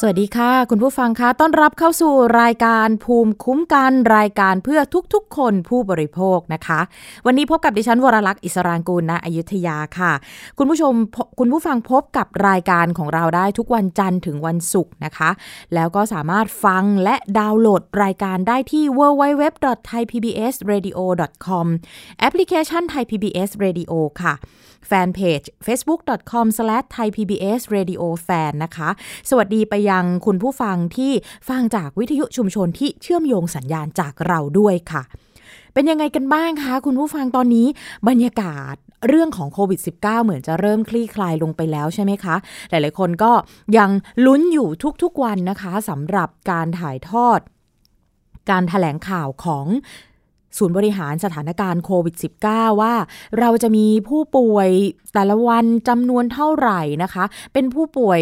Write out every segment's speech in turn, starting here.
สวัสดีค่ะ คุณผู้ฟังคะต้อนรับเข้าสู่รายการภูมิคุ้มกันรายการเพื่อทุกๆ คนผู้บริโภคนะคะ วันนี้พบกับดิฉันวรลักษ์อิสรางกูลณอยุธยาค่ะ คุณผู้ชมคุณผู้ฟังพบกับรายการของเราได้ทุกวันจันทร์ถึงวันศุกร์นะคะ แล้วก็สามารถฟังและดาวน์โหลดรายการได้ที่ www.thaipbsradio.com แอปพลิเคชัน Thai PBS Radio ค่ะแฟนเพจ facebook.com/thaipbsradiofan นะคะ สวัสดีไปยังคุณผู้ฟังที่ฟังจากวิทยุชุมชนที่เชื่อมโยงสัญญาณจากเราด้วยค่ะ เป็นยังไงกันบ้างคะคุณผู้ฟังตอนนี้บรรยากาศเรื่องของโควิด -19 เหมือนจะเริ่มคลี่คลายลงไปแล้วใช่ไหมคะ หลายๆคนก็ยังลุ้นอยู่ทุกๆวันนะคะสำหรับการถ่ายทอดการถแถลงข่าวของ ศูนย์บริหารสถานการณ์โควิด -19 ว่าเราจะมีผู้ป่วยแต่ละวันจำนวนเท่าไหร่นะคะ เป็นผู้ป่วย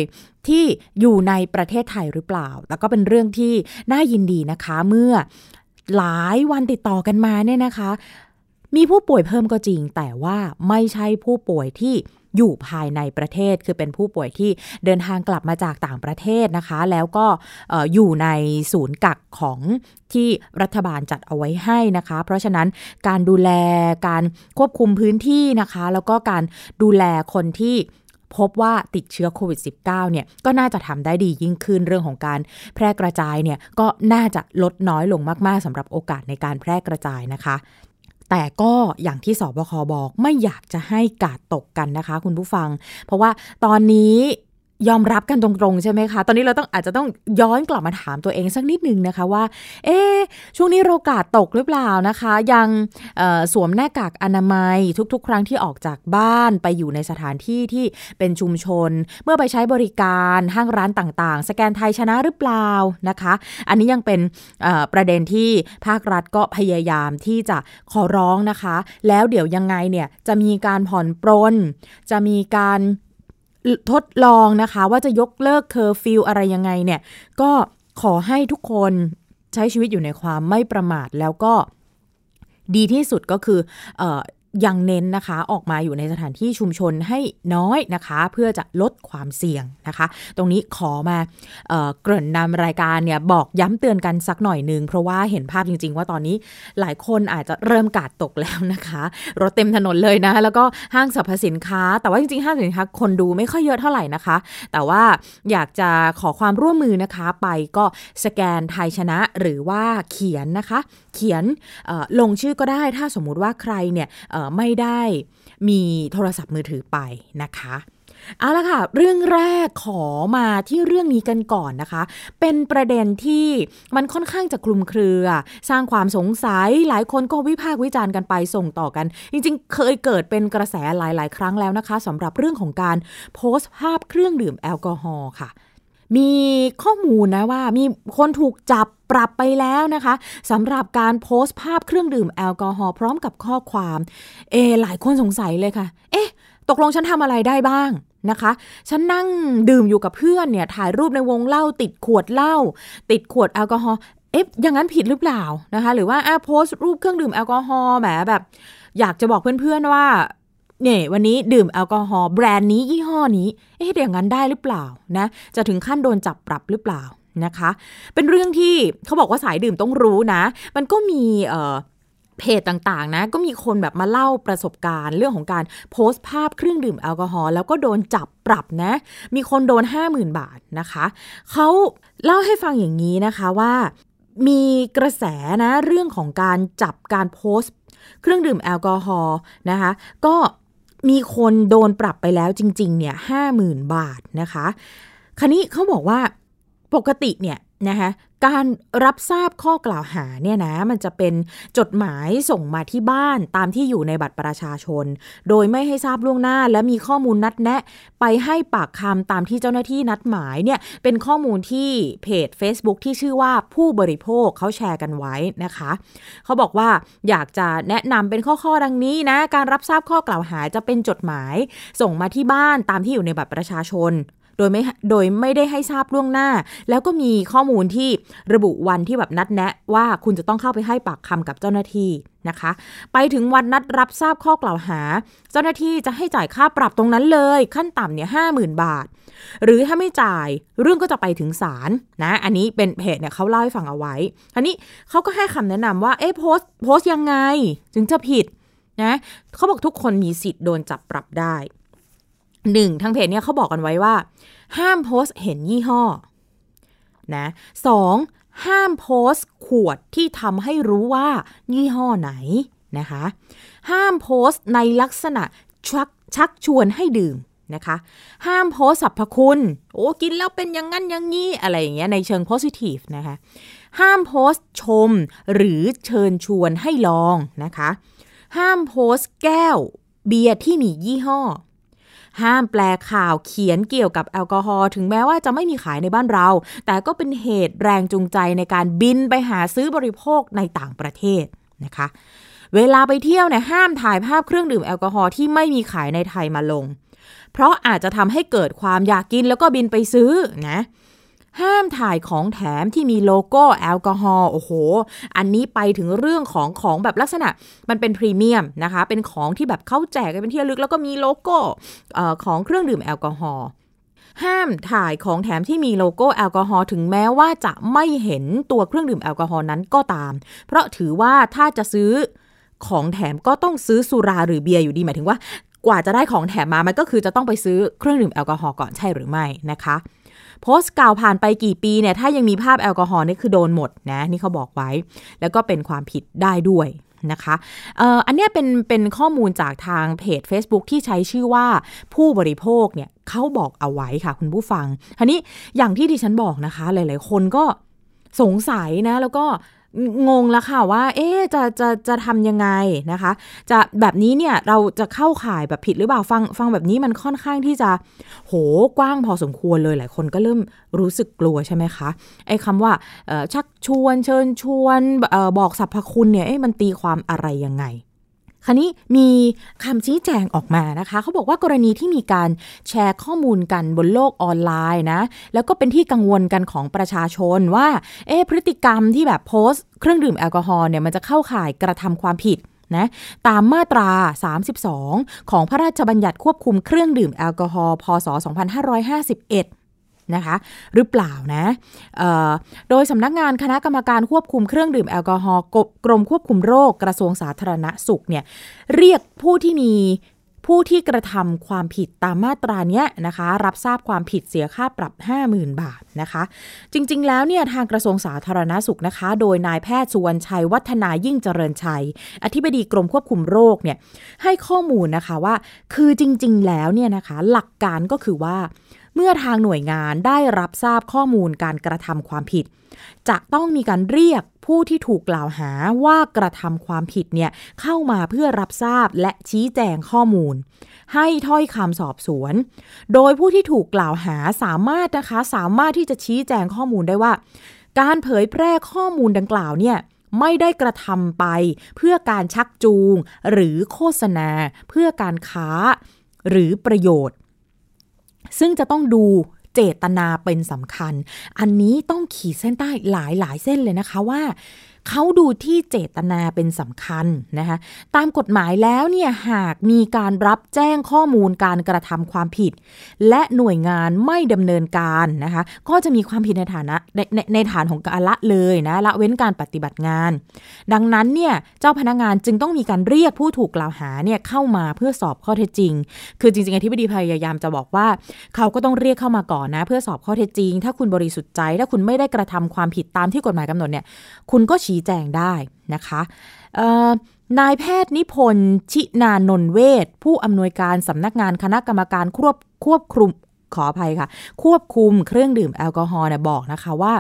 ที่อยู่ในประเทศไทยหรือเปล่าแต่ก็เป็นเรื่องที่น่ายินดีนะคะเมื่อหลายวันติดต่อกันมาเนี่ยนะคะ มีผู้ป่วยเพิ่มก็จริง แต่ว่าไม่ใช่ผู้ป่วยที่ อยู่ภายในประเทศ คือเป็นผู้ป่วยที่เดินทางกลับมาจากต่างประเทศนะคะ แล้วก็อยู่ในศูนย์กักของที่รัฐบาลจัดเอาไว้ให้นะคะ เพราะฉะนั้นการดูแลการควบคุมพื้นที่นะคะ แล้วก็การดูแลคนที่พบว่าติดเชื้อโควิด -19 เนี่ยก็น่าจะทำได้ดียิ่งขึ้นเรื่องของการแพร่กระจายเนี่ยก็น่าจะลดน้อยลงมาก ๆสำหรับโอกาสในการแพร่กระจายนะคะ แต่ก็อย่างที่สบคบอกไม่อยากจะให้กาดตกกันนะคะ คุณผู้ฟัง เพราะว่าตอนนี้ ยอมรับกันตรงๆ ใช่ไหมคะ ตอนนี้เราต้องอาจจะต้องย้อนกลับมาถามตัวเองสักนิดนึงนะคะว่า เอ๊ช่วงนี้เรากาดตกหรือเปล่านะคะ ยังสวมหน้ากากอนามัยทุกๆ ครั้งที่ออกจากบ้านไปอยู่ในสถานที่ที่เป็นชุมชน เมื่อไปใช้บริการห้างร้านต่างๆ สแกนไทยชนะหรือเปล่านะคะ อันนี้ยังเป็นประเด็นที่ภาครัฐก็พยายามที่จะขอร้องนะคะ แล้วเดี๋ยวยังไงเนี่ยจะมีการผ่อนปรนจะมีการ ทดลองนะคะ ว่าจะยกเลิกเคอร์ฟิวอะไรยังไงเนี่ย ก็ขอให้ทุกคนใช้ชีวิตอยู่ในความไม่ประมาทแล้วก็ดีที่สุดก็คือ ยังเน้นนะคะออกมาอยู่ในสถานที่ชุมชนให้น้อยนะคะ เพื่อจะลดความเสี่ยงนะคะ ตรงนี้ขอมาเเกริ่นนำรายการเนี่ยบอกย้ำเตือนกันสักหน่อยหนึ่งเพราะว่าเห็นภาพจริง ๆ ว่าตอนนี้หลายคนอาจจะเริ่มกาดตกแล้วนะคะ รถเต็มถนนเลยนะ แล้วก็ห้างสรรพสินค้า แต่ว่าจริงๆห้างสรรพสินค้าคนดูไม่ค่อยเยอะเท่าไหร่นะคะ แต่ว่าอยากจะขอความร่วมมือนะคะ ไปก็สแกนไทยชนะหรือว่าเขียนนะคะ เขียนลงชื่อก็ได้ถ้าสมมุติว่าใครเนี่ยไม่ได้มีโทรศัพท์มือถือไปนะคะเอาละค่ะ เรื่องแรกขอมาที่เรื่องนี้กันก่อนนะคะ เป็นประเด็นที่มันค่อนข้างจะคลุมเครือ สร้างความสงสัยหลายคนก็วิพากษ์วิจารณ์กันไปส่งต่อกัน จริงๆ เคยเกิดเป็นกระแสหลาย ๆ ครั้งแล้วนะคะสำหรับเรื่องของการโพสต์ภาพเครื่องดื่มแอลกอฮอล์ค่ะ มีข้อมูลนะว่ามีคนถูกจับปรับไปแล้วนะคะสำหรับการโพสต์ภาพเครื่องดื่มแอลกอฮอล์พร้อมกับข้อความ เอ หลายคนสงสัยเลยค่ะ เอ๊ะ ตกลงฉันทำอะไรได้บ้างนะคะ ฉันนั่งดื่มอยู่กับเพื่อนเนี่ยถ่ายรูปในวงเล่า ติดขวดเหล้าติดขวดแอลกอฮอล์เอ๊ะอย่างนั้นผิดหรือเปล่านะคะ หรือว่าอะโพสต์รูปเครื่องดื่มแอลกอฮอล์แหมแบบ อยากจะบอกเพื่อนๆว่า เนี่ยวันนี้ดื่มแอลกอฮอล์แบรนด์นี้ยี่ห้อนี้ เอ๊ะอย่างนั้นได้หรือเปล่านะจะถึงขั้นโดนจับปรับหรือเปล่านะคะ เป็นเรื่องที่เขาบอกว่าสายดื่มต้องรู้นะ มันก็มีเอ่อเพจต่างๆนะ ก็มีคนแบบมาเล่าประสบการณ์ เรื่องของการโพสต์ภาพเครื่องดื่มแอลกอฮอล์แล้วก็โดนจับปรับนะ มีคนโดน 50,000 บาทนะคะเขาเล่าให้ฟังอย่างนี้นะคะว่า มีกระแสนะเรื่องของการจับการโพสต์ เครื่องดื่มแอลกอฮอล์นะคะ ก็ มีคนโดนปรับไปแล้วจริง ๆ เนี่ยห้าหมื่นบาทนะคะคันนี้เขาบอกว่าปกติเนี่ยนะคะ การรับทราบข้อกล่าวหาเนี่ยนะมันจะเป็นจดหมายส่งมาที่บ้านตามที่อยู่ในบัตรประชาชน โดยไม่ให้ทราบล่วงหน้า และมีข้อมูลนัดแนะ ไปให้ปากคำตามที่เจ้าหน้าที่นัดหมายเนี่ยเป็นข้อมูลที่เพจ Facebook ที่ชื่อว่าผู้บริโภคเขาแชร์กันไว้นะคะ เขาบอกว่าอยากจะแนะนำเป็นข้อๆดังนี้นะ การรับทราบข้อกล่าวหาจะเป็นจดหมาย ส่งมาที่บ้านตามที่อยู่ในบัตรประชาชน โดยไม่โดยไม่ได้ให้ทราบล่วงหน้า แล้วก็มีข้อมูลที่ระบุวันที่แบบนัดแนะว่าคุณจะต้องเข้าไปให้ปากคำกับเจ้าหน้าที่นะคะ ไปถึงวันนัดรับทราบข้อกล่าวหา เจ้าหน้าที่จะให้จ่ายค่าปรับตรงนั้นเลย ขั้นต่ำเนี่ยห้าหมื่นบาท หรือถ้าไม่จ่ายเรื่องก็จะไปถึงศาลนะ อันนี้เป็นเพจเนี่ยเขาเล่าให้ฟังเอาไว้อันนี้เขาก็ให้คำแนะนำว่าเอ๊ะโพสโพสยังไง ถึงจะผิดนะเขาบอกทุกคนมีสิทธิ์โดนจับปรับได้ หนึ่งทางเพจเนี่ยเขาบอกกันไว้ว่า ห้ามโพสเห็นยี่ห้อนะสองห้ามโพสขวดที่ทำให้รู้ว่ายี่ห้อไหนนะคะ ห้ามโพสในลักษณะชักชักชวนให้ดื่มนะคะ ห้ามโพสสรรพคุณ โอ้กินแล้วเป็นอย่างนั้นอย่างนี้อะไรอย่างเงี้ยในเชิงโพสิทีฟนะคะ ห้ามโพสชมหรือเชิญชวนให้ลองนะคะ ห้ามโพสแก้วเบียร์ที่มียี่ห้อ ห้ามแปลข่าวเขียนเกี่ยวกับแอลกอฮอล์ถึงแม้ว่าจะไม่มีขายในบ้านเรา แต่ก็เป็นเหตุแรงจูงใจในการบินไปหาซื้อบริโภคในต่างประเทศนะคะ เวลาไปเที่ยวเนี่ยห้ามถ่ายภาพเครื่องดื่มแอลกอฮอล์ที่ไม่มีขายในไทยมาลง เพราะอาจจะทำให้เกิดความอยากกินแล้วก็บินไปซื้อนะ ห้ามถ่ายของแถมที่มีโลโก้แอลกอฮอล์โอ้โห อันนี้ไปถึงเรื่องของของแบบลักษณะมันเป็นพรีเมียมนะคะ เป็นของที่แบบเขาแจกกันเป็นที่ระลึกแล้วก็มีโลโก้ของเครื่องดื่มแอลกอฮอล์ห้ามถ่ายของแถมที่มีโลโก้แอลกอฮอล์ถึงแม้ว่าจะไม่เห็นตัวเครื่องดื่มแอลกอฮอล์นั้นก็ตาม เพราะถือว่าถ้าจะซื้อของแถมก็ต้องซื้อสุราหรือเบียร์อยู่ดีหมายถึงว่ากว่าจะได้ของแถมมามันก็คือจะต้องไปซื้อเครื่องดื่มแอลกอฮอล์ก่อนใช่หรือไม่นะคะ โพสต์กล่าวผ่านไปกี่ปีเนี่ยถ้ายังมีภาพแอลกอฮอล์นี่คือโดนหมดนะนี่เขาบอกไว้ แล้วก็เป็นความผิดได้ด้วยนะคะอันนี้เป็นเป็นข้อมูลจากทางเพจ Facebook ที่ใช้ชื่อว่าผู้บริโภคเนี่ยเขาบอกเอาไว้ค่ะคุณผู้ฟังทีนี้อย่างที่ดิฉันบอกนะคะ หลาย ๆ คนก็สงสัยนะ แล้วก็ งงแล้วค่ะว่า เอ๊จะจะจะทำยังไงนะคะ จะแบบนี้เนี่ยเราจะเข้าข่ายแบบผิดหรือเปล่าฟังฟังแบบนี้มันค่อนข้างที่จะโหกว้างพอสมควรเลยหลายคนก็เริ่มรู้สึกกลัวใช่ไหมคะไอ้คำว่าชักชวนเชิญชวนบอกสรรพคุณเนี่ยมันตีความอะไรยังไง คราวนี้มีคำชี้แจงออกมานะคะ เขาบอกว่ากรณีที่มีการแชร์ข้อมูลกันบนโลกออนไลน์นะ แล้วก็เป็นที่กังวลกันของประชาชนว่า เอ๊พฤติกรรมที่แบบโพสต์เครื่องดื่มแอลกอฮอล์เนี่ยมันจะเข้าข่ายกระทำความผิดนะตามมาตรา 32 ของพระราชบัญญัติควบคุมเครื่องดื่มแอลกอฮอล์ พศ 2551 นะคะ หรือเปล่านะโดยสำนักงานคณะกรรมการควบคุมเครื่องดื่มแอลกอฮอล์กรมควบคุมโรคกระทรวงสาธารณสุขเนี่ยเรียกผู้ที่มีผู้ที่กระทำความผิดตามมาตราเนี้ยนะคะ รับทราบความผิดเสียค่าปรับ 50,000 บาทนะคะ จริงๆ แล้วเนี่ยทางกระทรวงสาธารณาสุขนะคะ โดยนายแพทย์สุวรรณชัย วัฒนายิ่งเจริญชัย อธิบดีกรมควบคุมโรคเนี่ยให้ข้อมูลนะคะว่า คือจริง ๆ แล้วเนี่ยนะคะ หลักการก็คือว่า เมื่อทางหน่วยงานได้รับทราบข้อมูลการกระทำความผิด จะต้องมีการเรียกผู้ที่ถูกกล่าวหาว่ากระทำความผิดเนี่ยเข้ามาเพื่อรับทราบและชี้แจงข้อมูล ให้ถ้อยคำสอบสวน โดยผู้ที่ถูกกล่าวหาสามารถนะคะสามารถที่จะชี้แจงข้อมูลได้ว่า การเผยแพร่ข้อมูลดังกล่าวเนี่ยไม่ได้กระทำไปเพื่อการชักจูง หรือโฆษณา เพื่อการค้า หรือประโยชน์ ซึ่งจะต้องดูเจตนาเป็นสำคัญ อันนี้ต้องขีดเส้นใต้หลายหลายเส้นเลยนะคะว่า เขาดูที่เจตนาเป็นสำคัญนะคะตามกฎหมายแล้วเนี่ยหากมีการรับแจ้งข้อมูลการกระทำความผิด และหน่วยงานไม่ดำเนินการนะคะก็จะมีความผิดในฐานะในในในฐานของการละเลยนะละเว้นการปฏิบัติงาน ดังนั้นเนี่ยเจ้าพนักงานจึงต้องมีการเรียกผู้ถูกกล่าวหาเนี่ยเข้ามาเพื่อสอบข้อเท็จจริง คือจริงๆอธิบดีพยายามจะบอกว่า เขาก็ต้องเรียกเข้ามาก่อนนะ เพื่อสอบข้อเท็จจริง ถ้าคุณบริสุทธิ์ใจ ถ้าคุณไม่ได้กระทำความผิดตามที่กฎหมายกำหนดเนี่ยคุณก็ฉีชี้แจงได้นะคะนายแพทย์นิพนธ์ชินานนเวศผู้อำนวยการสำนักงานคณะกรรมการควบควบคุมขออภัยค่ะ ควบคุมเครื่องดื่มแอลกอฮอล์นะบอกนะคะว่า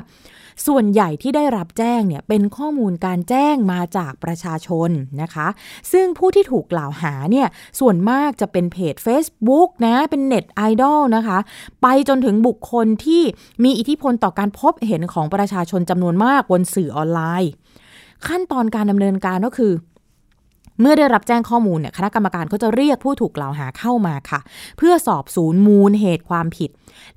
ส่วนใหญ่ที่ได้รับแจ้งเนี่ยเป็นข้อมูลการแจ้งมาจากประชาชนนะคะ ซึ่งผู้ที่ถูกกล่าวหาเนี่ยส่วนมากจะเป็นเพจ Facebook นะเป็นเน็ตไอดอลนะคะ ไปจนถึงบุคคลที่มีอิทธิพลต่อการพบเห็นของประชาชนจำนวนมากบนสื่อออนไลน์ ขั้นตอนการดำเนินการก็คือ เมื่อได้รับแจ้งข้อมูลเนี่ยคณะกรรมการก็จะเรียกผู้ถูกกล่าวหาเข้ามาค่ะ เพื่อสอบสวนมูลเหตุความผิด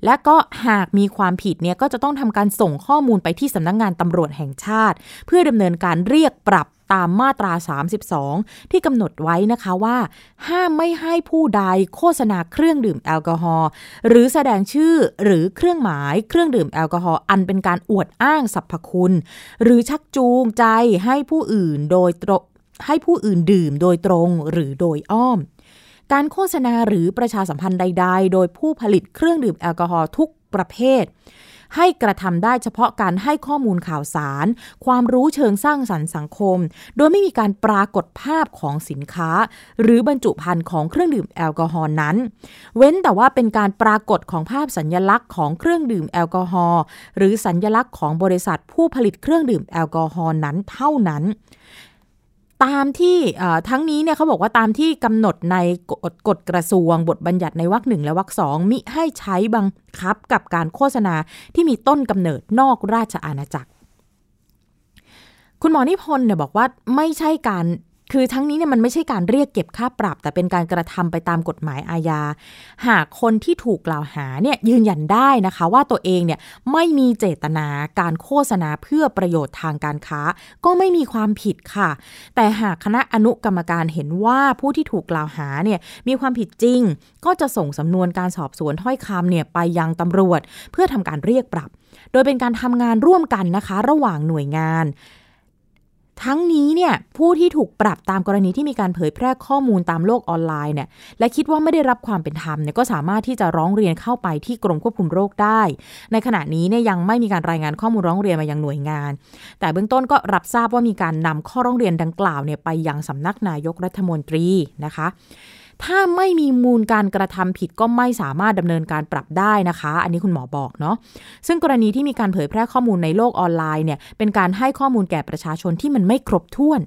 และก็หากมีความผิดเนี่ยก็จะต้องทำการส่งข้อมูลไปที่สำนักงงานตำรวจแห่งชาติ เพื่อดำเนินการเรียกปรับตามมาตรา 32 ที่กำหนดไว้นะคะว่า ห้ามไม่ให้ผู้ใดโฆษณาเครื่องดื่มแอลกอฮอล์หรือแสดงชื่อหรือเครื่องหมายเครื่องดื่มแอลกอฮอล์อันเป็นการอวดอ้างสรรพคุณ หรือชักจูงใจให้ผู้อื่นโดย ให้ผู้อื่นดื่มโดยตรงหรือโดยอ้อม การโฆษณาหรือประชาสัมพันธ์ใด ๆ โดยผู้ผลิตเครื่องดื่มแอลกอฮอล์ทุกประเภท ให้กระทำได้เฉพาะการให้ข้อมูลข่าวสาร ความรู้เชิงสร้างสรรค์สังคม โดยไม่มีการปรากฏภาพของสินค้า หรือบรรจุภัณฑ์ของเครื่องดื่มแอลกอฮอล์นั้น เว้นแต่ว่าเป็นการปรากฏของภาพสัญญลักษณ์ของเครื่องดื่มแอลกอฮอล์หรือสัญญลักษณ์ของบริษัทผู้ผลิตเครื่องดื่มแอลกอฮอล์นั้นเท่านั้น ตามที่ทั้งนี้เนี่ยเขาบอกว่าตามที่กำหนดในกฎกฎกระทรวงบทบัญญัติในวรรคหนึ่งและวรรคสองมิให้ใช้บังคับกับการโฆษณาที่มีต้นกำเนิดนอกราชอาณาจักร คุณหมอนิพนธ์เนี่ยบอกว่าไม่ใช่การ คือทั้งนี้เนี่ยมันไม่ใช่การเรียกเก็บค่าปรับ แต่เป็นการกระทำไปตามกฎหมายอาญา หากคนที่ถูกกล่าวหาเนี่ยยืนยันได้นะคะว่าตัวเองเนี่ยไม่มีเจตนาการโฆษณาเพื่อประโยชน์ทางการค้า ก็ไม่มีความผิดค่ะ แต่หากคณะอนุกรรมการเห็นว่าผู้ที่ถูกกล่าวหาเนี่ยมีความผิดจริง ก็จะส่งสำนวนการสอบสวนถ้อยคำเนี่ยไปยังตำรวจ เพื่อทำการเรียกปรับ โดยเป็นการทำงานร่วมกันนะคะ ระหว่างหน่วยงาน ทั้งนี้เนี่ยผู้ที่ถูกปรับตามกรณีที่มีการเผยแพร่ข้อมูลตามโลกออนไลน์เนี่ยและคิดว่าไม่ได้รับความเป็นธรรมเนี่ยก็สามารถที่จะร้องเรียนเข้าไปที่กรมควบคุมโรคได้ ในขณะนี้เนี่ยยังไม่มีการรายงานข้อมูลร้องเรียนมายังหน่วยงาน แต่เบื้องต้นก็รับทราบว่ามีการนำข้อร้องเรียนดังกล่าวเนี่ยไปยังสำนักนายกรัฐมนตรีนะคะ ถ้าไม่มีมูลการกระทำผิดก็ไม่สามารถดำเนินการปรับได้นะคะ อันนี้คุณหมอบอกเนาะซึ่งกรณีที่มีการเผยแพร่ข้อมูลในโลกออนไลน์เนี่ยเป็นการให้ข้อมูลแก่ประชาชนที่มันไม่ครบถ้วน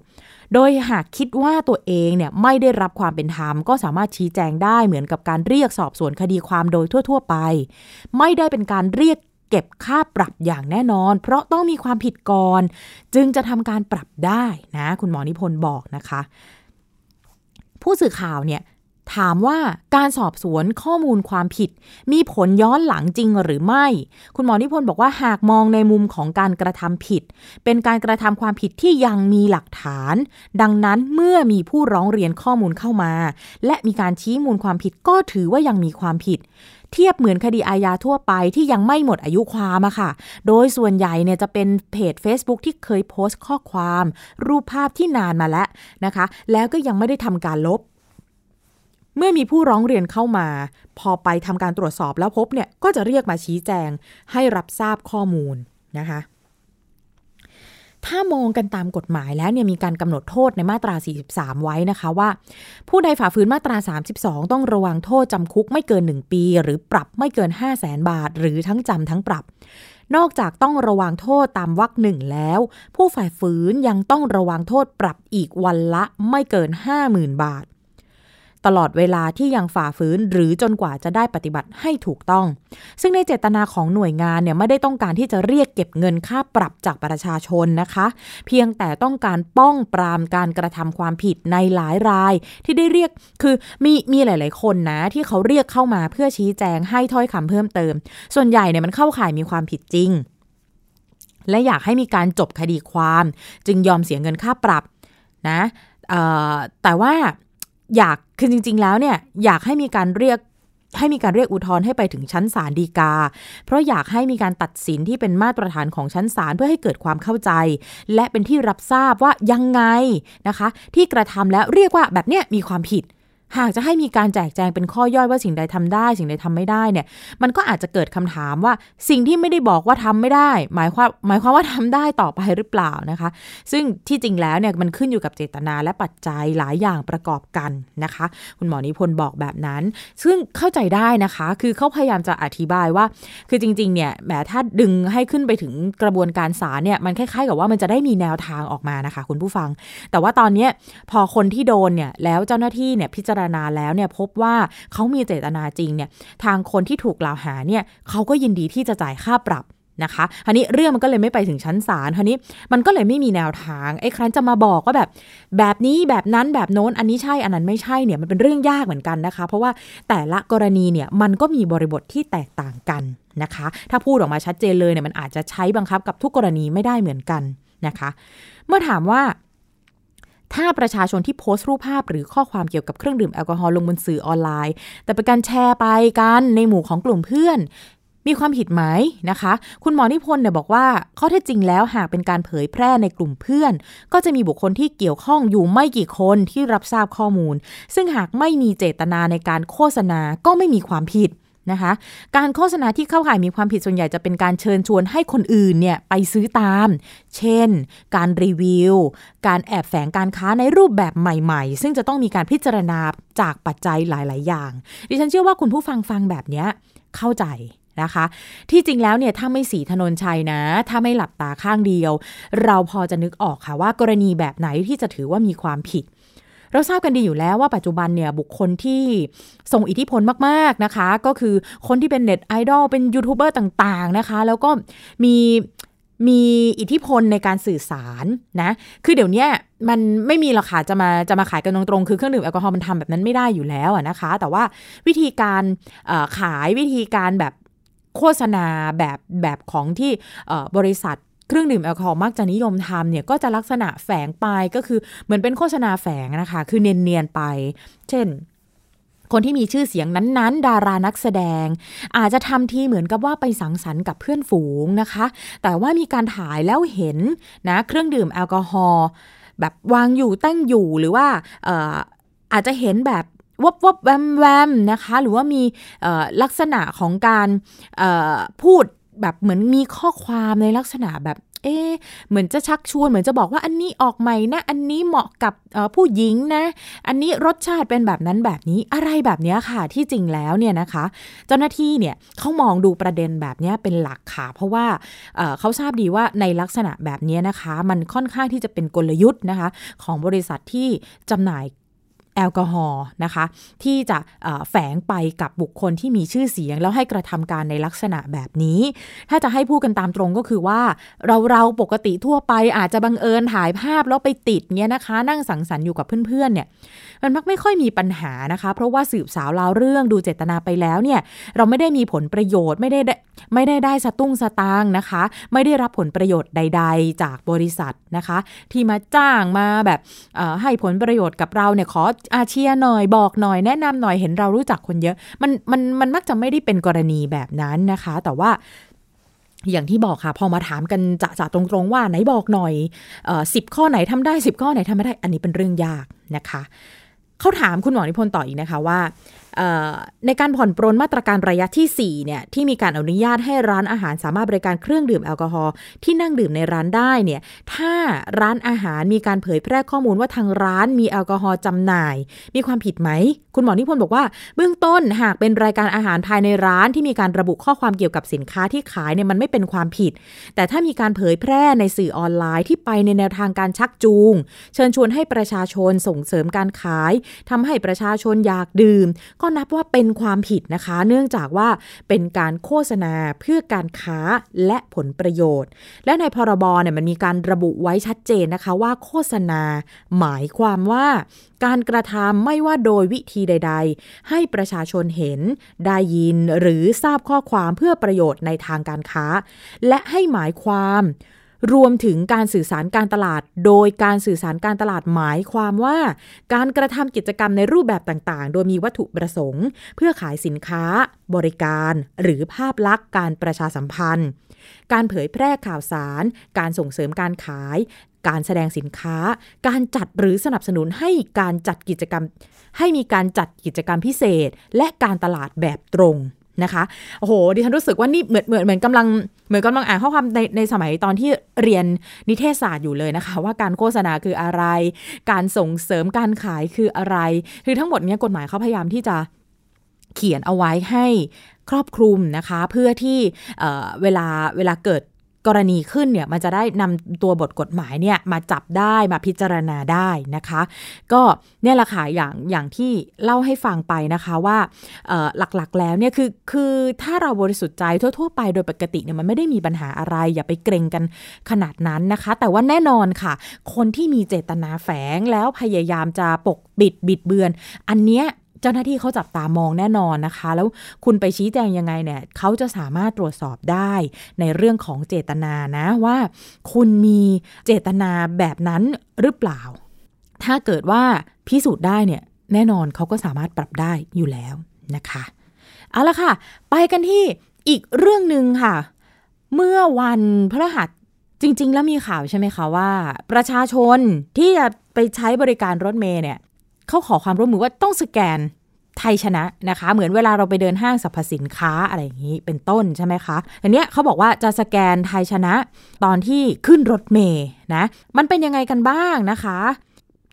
โดยหากคิดว่าตัวเองเนี่ยไม่ได้รับความเป็นธรรมก็สามารถชี้แจงได้เหมือนกับการเรียกสอบสวนคดีความโดยทั่ว ๆ ไป ไม่ได้เป็นการเรียกเก็บค่าปรับอย่างแน่นอน เพราะต้องมีความผิดก่อน จึงจะทำการปรับได้นะ คุณหมอนิพนธ์บอกนะคะ ผู้สื่อข่าวเนี่ย ถามว่าการสอบสวนข้อมูลความผิด มีผลย้อนหลังจริงหรือไม่ คุณหมอนิพนธ์บอกว่าหากมองในมุมของการกระทำผิด เป็นการกระทำความผิดที่ยังมีหลักฐาน ดังนั้นเมื่อมีผู้ร้องเรียนข้อมูลเข้ามา และมีการชี้มูลความผิดก็ถือว่ายังมีความผิด เทียบเหมือนคดีอาญาทั่วไปที่ยังไม่หมดอายุความอะค่ะ โดยส่วนใหญ่เนี่ยจะเป็นเพจ Facebook ที่เคยโพสต์ข้อความ รูปภาพที่นานมาแล้วนะคะ แล้วก็ยังไม่ได้ทำการลบ เมื่อมีผู้ร้องเรียนเข้ามา พอไปทำการตรวจสอบแล้วพบเนี่ยก็จะเรียกมาชี้แจงให้รับทราบข้อมูลนะคะถ้ามองกันตามกฎหมายแล้วเนี่ยมีการกำหนดโทษในมาตรา 43 ไว้นะคะว่า ผู้ใดฝ่าฝืนมาตรา 32 ต้องระวังโทษจำคุกไม่เกิน 1 ปี หรือปรับไม่เกิน 5 0 0แสนบาท หรือทั้งจำทั้งปรับ นอกจากต้องระวังโทษตามวรรคหนึ่งแล้ว ผู้ฝ่ายฝืนยังต้องระวังโทษปรับอีกวันละไม่เกิน 50,000 บาท ตลอดเวลาที่ยังฝ่าฝืนหรือจนกว่าจะได้ปฏิบัติให้ถูกต้อง ซึ่งในเจตนาของหน่วยงานเนี่ยไม่ได้ต้องการที่จะเรียกเก็บเงินค่าปรับจากประชาชนนะคะ เพียงแต่ต้องการป้องปรามการกระทำความผิดในหลายราย ที่ได้เรียกคือมีมีหลาย ๆ คนนะที่เขาเรียกเข้ามาเพื่อชี้แจงให้ถ้อยคำเพิ่มเติม ส่วนใหญ่เนี่ยมันเข้าข่ายมีความผิดจริง และอยากให้มีการจบคดีความ จึงยอมเสียเงินค่าปรับนะแต่ว่า อยากคือจริง ๆ แล้วเนี่ยอยากให้มีการเรียกให้มีการเรียกอุทธรณ์ให้ไปถึงชั้นศาลฎีกา เพราะอยากให้มีการตัดสินที่เป็นมาตรฐานของชั้นศาลเพื่อให้เกิดความเข้าใจ และเป็นที่รับทราบว่ายังไงนะคะ ที่กระทำแล้วเรียกว่าแบบเนี้ยมีความผิด หากจะให้มีการแจกแจงเป็นข้อย่อยว่าสิ่งใดทำได้ สิ่งใดทำไม่ได้เนี่ย มันก็อาจจะเกิดคำถามว่าสิ่งที่ไม่ได้บอกว่าทำไม่ได้ หมายความหมายความว่าทำได้ต่อไปหรือเปล่านะคะ ซึ่งที่จริงแล้วเนี่ยมันขึ้นอยู่กับเจตนาและปัจจัยหลายอย่างประกอบกันนะคะ คุณหมอนิพนธ์บอกแบบนั้น ซึ่งเข้าใจได้นะคะ คือเขาพยายามจะอธิบายว่า คือจริงๆเนี่ยแหมถ้าดึงให้ขึ้นไปถึงกระบวนการศาลเนี่ยมันคล้ายๆกับว่ามันจะได้มีแนวทางออกมานะคะ คุณผู้ฟัง แต่ว่าตอนนี้พอคนที่โดนเนี่ยแล้วเจ้าหน้าที่เนี่ยพิจารณาแล้วเนี่ยพบว่าเขามีเจตนาจริงเนี่ยทางคนที่ถูกกล่าวหาเนี่ยเขาก็ยินดีที่จะจ่ายค่าปรับนะคะทีนี้เรื่องมันก็เลยไม่ไปถึงชั้นศาลทีนี้มันก็เลยไม่มีแนวทางไอ้ครั้นจะมาบอกว่าแบบ แบบนี้แบบนั้นแบบโน้นอันนี้ใช่อันนั้นไม่ใช่เนี่ยมันเป็นเรื่องยากเหมือนกันนะคะ เพราะว่าแต่ละกรณีเนี่ยมันก็มีบริบทที่แตกต่างกันนะคะ ถ้าพูดออกมาชัดเจนเลยเนี่ยมันอาจจะใช้บังคับกับทุกกรณีไม่ได้เหมือนกันนะคะ เมื่อถามว่า ถ้าประชาชนที่โพสต์รูปภาพ หรือข้อความเกี่ยวกับเครื่องดื่มแอลกอฮอล์ลงบนสื่อออนไลน์ แต่เป็นการแชร์ไปกันในหมู่ของกลุ่มเพื่อน มีความผิดไหมนะคะ คุณหมอนิพนธ์เนี่ยบอกว่าข้อเท็จจริงแล้วหากเป็นการเผยแพร่ในกลุ่มเพื่อน ก็จะมีบุคคลที่เกี่ยวข้องอยู่ไม่กี่คนที่รับทราบข้อมูล ซึ่งหากไม่มีเจตนาในการโฆษณาก็ไม่มีความผิด นะคะ การโฆษณาที่เข้าข่ายมีความผิดส่วนใหญ่จะเป็นการเชิญชวนให้คนอื่นเนี่ยไปซื้อตาม เช่น การรีวิว การแอบแฝงการค้าในรูปแบบใหม่ๆ ซึ่งจะต้องมีการพิจารณาจากปัจจัยหลาย ๆ อย่าง ดิฉันเชื่อว่าคุณผู้ฟังฟังแบบนี้เข้าใจนะคะ ที่จริงแล้วเนี่ยถ้าไม่สีถนนชัยนะ ถ้าไม่หลับตาข้างเดียว เราพอจะนึกออกค่ะว่ากรณีแบบไหนที่จะถือว่ามีความผิด เราทราบกันดีอยู่แล้วว่าปัจจุบันเนี่ยบุคคลที่ทรงอิทธิพลมากๆนะคะ ก็คือคนที่เป็นเน็ตไอดอลเป็นยูทูบเบอร์ต่างๆนะคะ แล้วก็มีมีอิทธิพลในการสื่อสารนะ คือเดี๋ยวนี้มันไม่มีหรอกค่ะจะมาจะมาขายกันตรงๆ คือเครื่องดื่มแอลกอฮอล์มันทำแบบนั้นไม่ได้อยู่แล้วนะคะ แต่ว่าวิธีการขายวิธีการแบบโฆษณาแบบแบบของที่บริษัท เครื่องดื่มแอลกอฮอล์มักจะนิยมทำเนี่ยก็จะลักษณะแฝงไปก็คือเหมือนเป็นโฆษณาแฝงนะคะ คือเนียนๆไป เช่น คนที่มีชื่อเสียงนั้นๆ ดารานักแสดง อาจจะทำทีเหมือนกับว่าไปสังสรรค์กับเพื่อนฝูงนะคะ แต่ว่ามีการถ่ายแล้วเห็นนะเครื่องดื่มแอลกอฮอล์แบบวางอยู่ตั้งอยู่หรือว่าอาจจะเห็นแบบวบวบแวมแวมนะคะ หรือว่ามีลักษณะของการพูด แบบเหมือนมีข้อความในลักษณะแบบ เอ๊เหมือนจะชักชวน เหมือนจะบอกว่าอันนี้ออกใหม่นะ อันนี้เหมาะกับผู้หญิงนะ อันนี้รสชาติเป็นแบบนั้นแบบนี้อะไรแบบนี้ค่ะ ที่จริงแล้วเนี่ยนะคะ เจ้าหน้าที่เนี่ยเขามองดูประเด็นแบบนี้เป็นหลักค่ะ เพราะว่าเขาทราบดีว่าในลักษณะแบบนี้นะคะ มันค่อนข้างที่จะเป็นกลยุทธ์นะคะ ของบริษัทที่จำหน่าย แอลกอฮอล์นะคะ ที่จะแฝงไปกับบุคคลที่มีชื่อเสียง แล้วให้กระทำการในลักษณะแบบนี้ ถ้าจะให้พูดกันตามตรงก็คือว่า เราเราปกติทั่วไปอาจจะบังเอิญถ่ายภาพแล้วไปติดเนี้ยนะคะ นั่งสังสรรค์อยู่กับเพื่อนๆเนี่ย มันมักไม่ค่อยมีปัญหานะคะ เพราะว่าสืบสาวราวเรื่องดูเจตนาไปแล้วเนี่ย เราไม่ได้มีผลประโยชน์ไม่ได้ไม่ได้ได้สตุ้งสตางนะคะ ไม่ได้รับผลประโยชน์ใด ๆ จากบริษัทนะคะ ที่มาจ้างมาแบบให้ผลประโยชน์กับเราเนี่ยขออาเชียหน่อยบอกหน่อยแนะนำหน่อยเห็นเรารู้จักคนเยอะมันมันมันมักจะไม่ได้เป็นกรณีแบบนั้นนะคะ แต่ว่าอย่างที่บอกค่ะ พอมาถามกันจะจะตรงๆว่าไหนบอกหน่อยสิบข้อไหนทำได้สิบข้อไหนทำไม่ได้ อันนี้เป็นเรื่องยากนะคะ เขาถามคุณหมอนิพนธ์ต่ออีกนะคะว่า ในการผ่อนปรนมาตรการระยะที่ 4 เนี่ย ที่มีการอนุญาตให้ร้านอาหารสามารถบริการเครื่องดื่มแอลกอฮอล์ที่นั่งดื่มในร้านได้เนี่ย ถ้าร้านอาหารมีการเผยแพร่ข้อมูลว่าทางร้านมีแอลกอฮอล์จำหน่าย มีความผิดไหม คุณหมอนิพนธ์บอกว่า เบื้องต้นหากเป็นรายการอาหารภายในร้านที่มีการระบุข้อความเกี่ยวกับสินค้าที่ขายเนี่ยมันไม่เป็นความผิด แต่ถ้ามีการเผยแพร่ในสื่อออนไลน์ที่ไปในแนวทางการชักจูง เชิญชวนให้ประชาชนส่งเสริมการขายทำให้ประชาชนอยากดื่มก็นับว่าเป็นความผิดนะคะ เนื่องจากว่าเป็นการโฆษณาเพื่อการค้าและผลประโยชน์ และในพรบเนี่ยมันมีการระบุไว้ชัดเจนนะคะว่าโฆษณา หมายความว่าการกระทำไม่ว่าโดยวิธีใด ๆ ให้ประชาชนเห็น ได้ยินหรือทราบข้อความเพื่อประโยชน์ในทางการค้า และให้หมายความ รวมถึงการสื่อสารการตลาด โดยการสื่อสารการตลาดหมายความว่า การกระทำกิจกรรมในรูปแบบต่างๆ โดยมีวัตถุประสงค์ เพื่อขายสินค้า บริการ หรือภาพลักษณ์การประชาสัมพันธ์ การเผยแพร่ข่าวสาร การส่งเสริมการขาย การแสดงสินค้า การจัดหรือสนับสนุนให้การจัดกิจกรรม ให้มีการจัดกิจกรรมพิเศษ และการตลาดแบบตรง นะคะโอ้โหดิฉันรู้สึกว่านี่เหมือนเหมือนเหมือนกำลังเหมือนกำลังอ่านข้อความในในสมัยตอนที่เรียนนิเทศศาสตร์อยู่เลยนะคะ ว่าการโฆษณาคืออะไร การส่งเสริมการขายคืออะไร คือทั้งหมดนี้กฎหมายเขาพยายามที่จะเขียนเอาไว้ให้ครอบคลุมนะคะ เพื่อที่เวลาเวลาเกิด กรณีขึ้นเนี่ยมันจะได้นำตัวบทกฎหมายเนี่ยมาจับได้มาพิจารณาได้นะคะ ก็เนี่ยแหละค่ะอย่างอย่างที่เล่าให้ฟังไปนะคะว่าหลักๆแล้วเนี่ยคือคือถ้าเราบริสุทธิ์ใจทั่ว ๆ ไปโดยปกติเนี่ยมันไม่ได้มีปัญหาอะไร อย่าไปเกรงกันขนาดนั้นนะคะ แต่ว่าแน่นอนค่ะ คนที่มีเจตนาแฝงแล้วพยายามจะปกปิดบิดเบือน อันเนี้ย เจ้าหน้าที่เขาจับตามองแน่นอนนะคะ แล้วคุณไปชี้แจงยังไงเนี่ยเขาจะสามารถตรวจสอบได้ในเรื่องของเจตนานะว่า คุณมีเจตนาแบบนั้นหรือเปล่า ถ้าเกิดว่าพิสูจน์ได้เนี่ยแน่นอนเขาก็สามารถปรับได้อยู่แล้วนะคะเอาละค่ะ ไปกันที่อีกเรื่องหนึ่งค่ะ เมื่อวันพฤหัสจริง ๆ แล้วมีข่าวใช่ไหมคะว่า ประชาชนที่จะไปใช้บริการรถเมย์เนี่ย เขาขอความร่วมมือว่าต้องสแกนไทยชนะนะคะ เหมือนเวลาเราไปเดินห้างสรรพสินค้าอะไรอย่างนี้เป็นต้นใช่ไหมคะอันเนี้ยเขาบอกว่าจะสแกนไทยชนะ ตอนที่ขึ้นรถเมย์นะมันเป็นยังไงกันบ้างนะคะ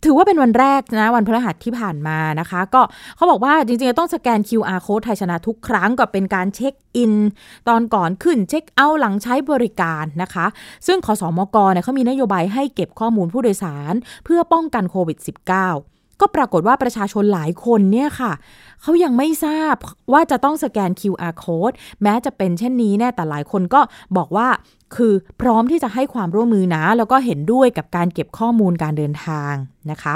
ถือว่าเป็นวันแรกนะ วันพฤหัสที่ผ่านมานะคะ ก็เขาบอกว่าจริงๆ ต้องสแกน QR code ไทยชนะทุกครั้งก็เป็นการเช็คอิน ตอนก่อนขึ้นเช็คเอาท์หลังใช้บริการนะคะ ซึ่งขอสอมกเนี่ยเขามีนโยบายให้เก็บข้อมูลผู้โดยสาร เพื่อป้องกันโควิด -19 ก็ปรากฏว่าประชาชนหลายคนเนี่ยค่ะเขายังไม่ทราบว่าจะต้องสแกน QR code แม้จะเป็นเช่นนี้แน่แต่หลายคนก็บอกว่าคือพร้อมที่จะให้ความร่วมมือนะ แล้วก็เห็นด้วยกับการเก็บข้อมูลการเดินทางนะคะ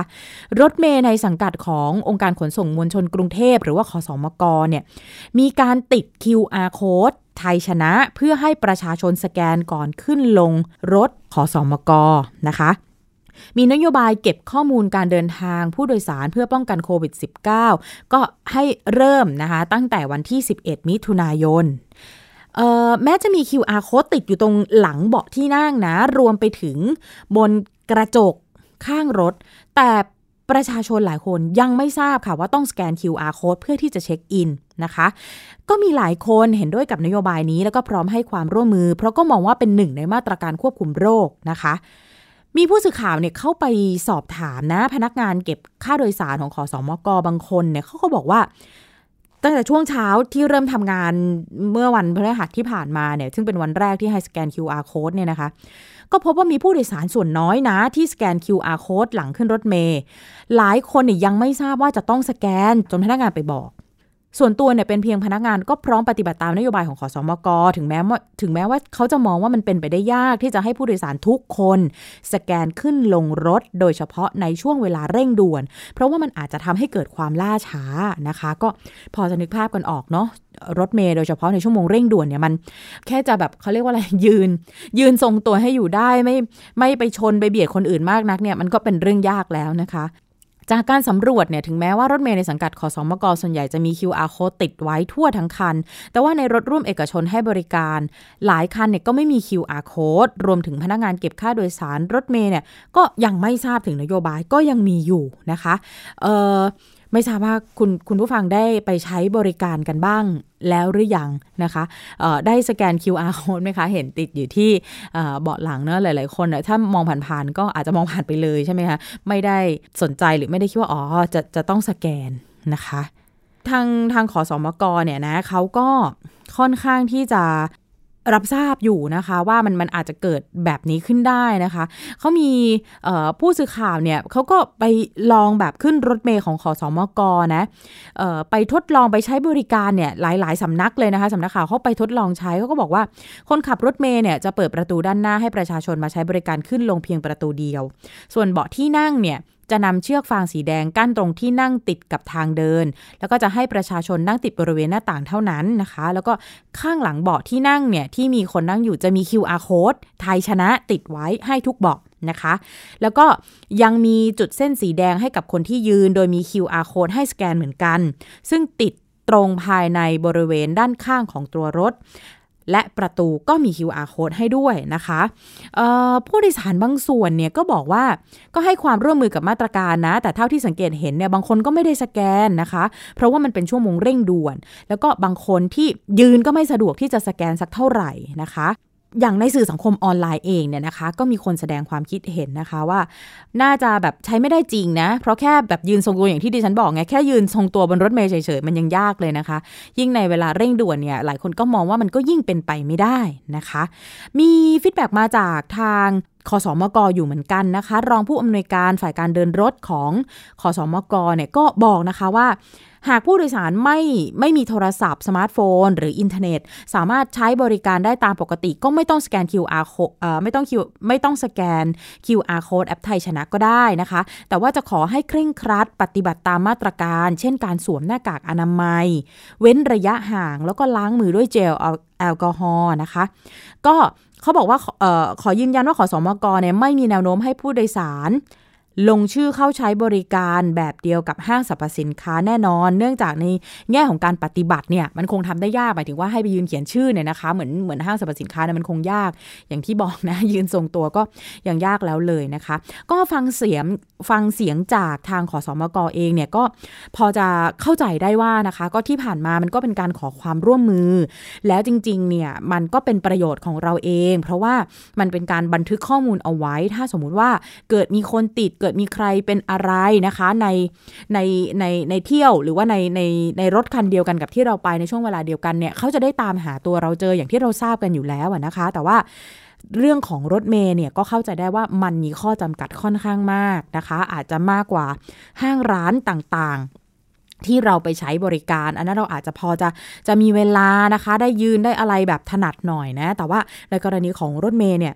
รถเมย์ในสังกัดขององค์การขนส่งมวลชนกรุงเทพ หรือว่าขอสอมกเนี่ยมีการติด QR code ไทยชนะเพื่อให้ประชาชนสแกนก่อนขึ้นลงรถขอสอมกนะคะ มีนโยบายเก็บข้อมูลการเดินทางผู้โดยสารเพื่อป้องกันโควิด -19 ก็ให้เริ่มนะคะ ตั้งแต่วันที่ 11 มิถุนายนแม้จะมี QR code ติดอยู่ตรงหลังเบาะที่นั่งนะ รวมไปถึงบนกระจกข้างรถ แต่ประชาชนหลายคนยังไม่ทราบค่ะว่าต้องสแกน QR code เพื่อที่จะเช็คอินนะคะ ก็มีหลายคนเห็นด้วยกับนโยบายนี้ แล้วก็พร้อมให้ความร่วมมือ เพราะก็มองว่าเป็นหนึ่งในมาตรการควบคุมโรคนะคะ มีผู้สื่อข่าวเนี่ยเข้าไปสอบถามนะ พนักงานเก็บค่าโดยสารของขอสอมกบางคนเนี่ยเขาก็บอกว่า ตั้งแต่ช่วงเช้าที่เริ่มทำงานเมื่อวันพฤหัสที่ผ่านมาเนี่ยซึ่งเป็นวันแรกที่ให้สแกน QR code เนี่ยนะคะ ก็พบว่ามีผู้โดยสารส่วนน้อยนะ ที่สแกน QR code หลังขึ้นรถเมย์หลายคนเนี่ยยังไม่ทราบว่าจะต้องสแกนจนพนักงานไปบอก ส่วนตัวเนี่ยเป็นเพียงพนักงานก็พร้อมปฏิบัติตามนโยบายของขอสอมกถึงแม้ว่าถึงแม้ว่าเขาจะมองว่ามันเป็นไปได้ยากที่จะให้ผู้โดยสารทุกคน สแกนขึ้นลงรถ โดยเฉพาะในช่วงเวลาเร่งด่วน เพราะว่ามันอาจจะทำให้เกิดความล่าช้านะคะ ก็พอจะนึกภาพกันออกเนาะรถเมย์โดยเฉพาะในชั่วโมงเร่งด่วนเนี่ยมัน แค่จะแบบเขาเรียกว่าอะไรยืน ยืนทรงตัวให้อยู่ได้ไม่ไม่ไปชนไปเบียดคนอื่นมากนักเนี่ยมันก็เป็นเรื่องยากแล้วนะคะ จากการสำรวจเนี่ยถึงแม้ว่ารถเมล์ในสังกัดขอสอมกส่วนใหญ่จะมี QR code ติดไว้ทั่วทั้งคัน แต่ว่าในรถร่วมเอกชนให้บริการ หลายคันเนี่ยก็ไม่มี QR code รวมถึงพนักงานเก็บค่าโดยสารรถเมล์เนี่ยก็ยังไม่ทราบถึงนโยบายก็ยังมีอยู่นะคะ เอ่อ ไม่ทราบว่าคุณคุณผู้ฟังได้ไปใช้บริการกันบ้างแล้วหรือยังนะคะได้สแกน QR code ไหมคะ เห็นติดอยู่ที่เบาะหลังเนอะหลาย ๆ คนถ้ามองผ่านๆก็อาจจะมองผ่านไปเลยใช่ไหมคะ ไม่ได้สนใจหรือไม่ได้คิดว่า อ๋อ จะจะต้องสแกนนะคะ ทางทางขอสอมกเนี่ยนะเขาก็ค่อนข้างที่จะ รับทราบอยู่นะคะว่ามันมันอาจจะเกิดแบบนี้ขึ้นได้นะคะเขามีผู้สื่อข่าวเนี่ยเขาก็ไปลองแบบขึ้นรถเมย์ของขอสอมกนะไปทดลองไปใช้บริการเนี่ยหลาย ๆสำนักเลยนะคะสำนักข่าวเขาไปทดลองใช้เขาก็บอกว่า คนขับรถเมย์เนี่ยจะเปิดประตูด้านหน้าให้ประชาชนมาใช้บริการขึ้นลงเพียงประตูเดียว ส่วนเบาะที่นั่งเนี่ยจะนำเชือกฟางสีแดงกั้นตรงที่นั่งติดกับทางเดิน แล้วก็จะให้ประชาชนนั่งติดบริเวณหน้าต่างเท่านั้นนะคะ แล้วก็ข้างหลังเบาะที่นั่งเนี่ยที่มีคนนั่งอยู่จะมี QR code ไทยชนะติดไว้ให้ทุกเบาะนะคะ แล้วก็ยังมีจุดเส้นสีแดงให้กับคนที่ยืน โดยมี QR code ให้สแกนเหมือนกัน ซึ่งติดตรงภายในบริเวณด้านข้างของตัวรถ และประตูก็มี QR code ให้ด้วยนะคะผู้โดยสารบางส่วนเนี่ยก็บอกว่าก็ให้ความร่วมมือกับมาตรการนะ แต่เท่าที่สังเกตเห็นเนี่ยบางคนก็ไม่ได้สแกนนะคะ เพราะว่ามันเป็นช่วงโมงเร่งด่วน แล้วก็บางคนที่ยืนก็ไม่สะดวกที่จะสแกนสักเท่าไหร่นะคะ อย่างในสื่อสังคมออนไลน์เองเนี่ยนะคะ ก็มีคนแสดงความคิดเห็นนะคะว่า น่าจะแบบใช้ไม่ได้จริงนะ เพราะแค่แบบยืนทรงตัวอย่างที่ดิฉันบอกไงแค่ยืนทรงตัวบนรถเมล์เฉยๆมันยังยากเลยนะคะ ยิ่งในเวลาเร่งด่วนเนี่ยหลายคนก็มองว่ามันก็ยิ่งเป็นไปไม่ได้นะคะ มี feedback มาจากทาง ขสมกอยู่เหมือนกันนะคะ รองผู้อำนวยการฝ่ายการเดินรถของคอสอมกเนี่ยก็บอกนะคะว่า หากผู้โดยสารไม่ไม่มีโทรศัพท์ สมาร์ทโฟน หรืออินเทอร์เน็ต สามารถใช้บริการได้ตามปกติ ก็ไม่ต้องสแกน QR code ไม่ต้อง Q ไม่ต้องสแกน QR code แอปไทยชนะก็ได้นะคะ แต่ว่าจะขอให้เคร่งครัด ปฏิบัติตามมาตรการ เช่นการสวมหน้ากากอนามัย เว้นระยะห่างแล้วก็ล้างมือด้วยเจลแอลกอฮอล์นะคะ ก็ เขาบอกว่าออขอยืนยันว่าขอสอมกเนี่ยไม่มีแนวโน้มให้ผู้โดยสาร ลงชื่อเข้าใช้บริการแบบเดียวกับห้างสรรพสินค้าแน่นอน เนื่องจากในแง่ของการปฏิบัติเนี่ยมันคงทำได้ยากหมายถึงว่าให้ไปยืนเขียนชื่อเนี่ยนะคะเหมือนเหมือนห้างสรรพสินค้าเนี่ยมันคงยาก อย่างที่บอกนะยืนทรงตัวก็ยังยากแล้วเลยนะคะ ก็ฟังเสียงฟังเสียงจากทางขอสอมกเองเนี่ยก็พอจะเข้าใจได้ว่านะคะ ก็ที่ผ่านมามันก็เป็นการขอความร่วมมือ แล้วจริงๆเนี่ยมันก็เป็นประโยชน์ของเราเอง เพราะว่ามันเป็นการบันทึกข้อมูลเอาไว้ ถ้าสมมุติว่าเกิดมีคนติดกิดมีใครเป็นอะไรนะคะในในในในเที่ยวหรือว่าในในในรถคันเดียวกันกับที่เราไปในช่วงเวลาเดียวกันเนี่ยเขาจะได้ตามหาตัวเราเจออย่างที่เราทราบกันอยู่แล้วนะคะ แต่ว่าเรื่องของรถเมย์เนี่ยก็เข้าใจได้ว่ามันมีข้อจำกัดค่อนข้างมากนะคะ อาจจะมากกว่าห้างร้านต่างๆ ที่เราไปใช้บริการ อันนั้นเราอาจจะพอจะจะมีเวลานะคะ ได้ยืนได้อะไรแบบถนัดหน่อยนะ แต่ว่าในกรณีของรถเมย์เนี่ย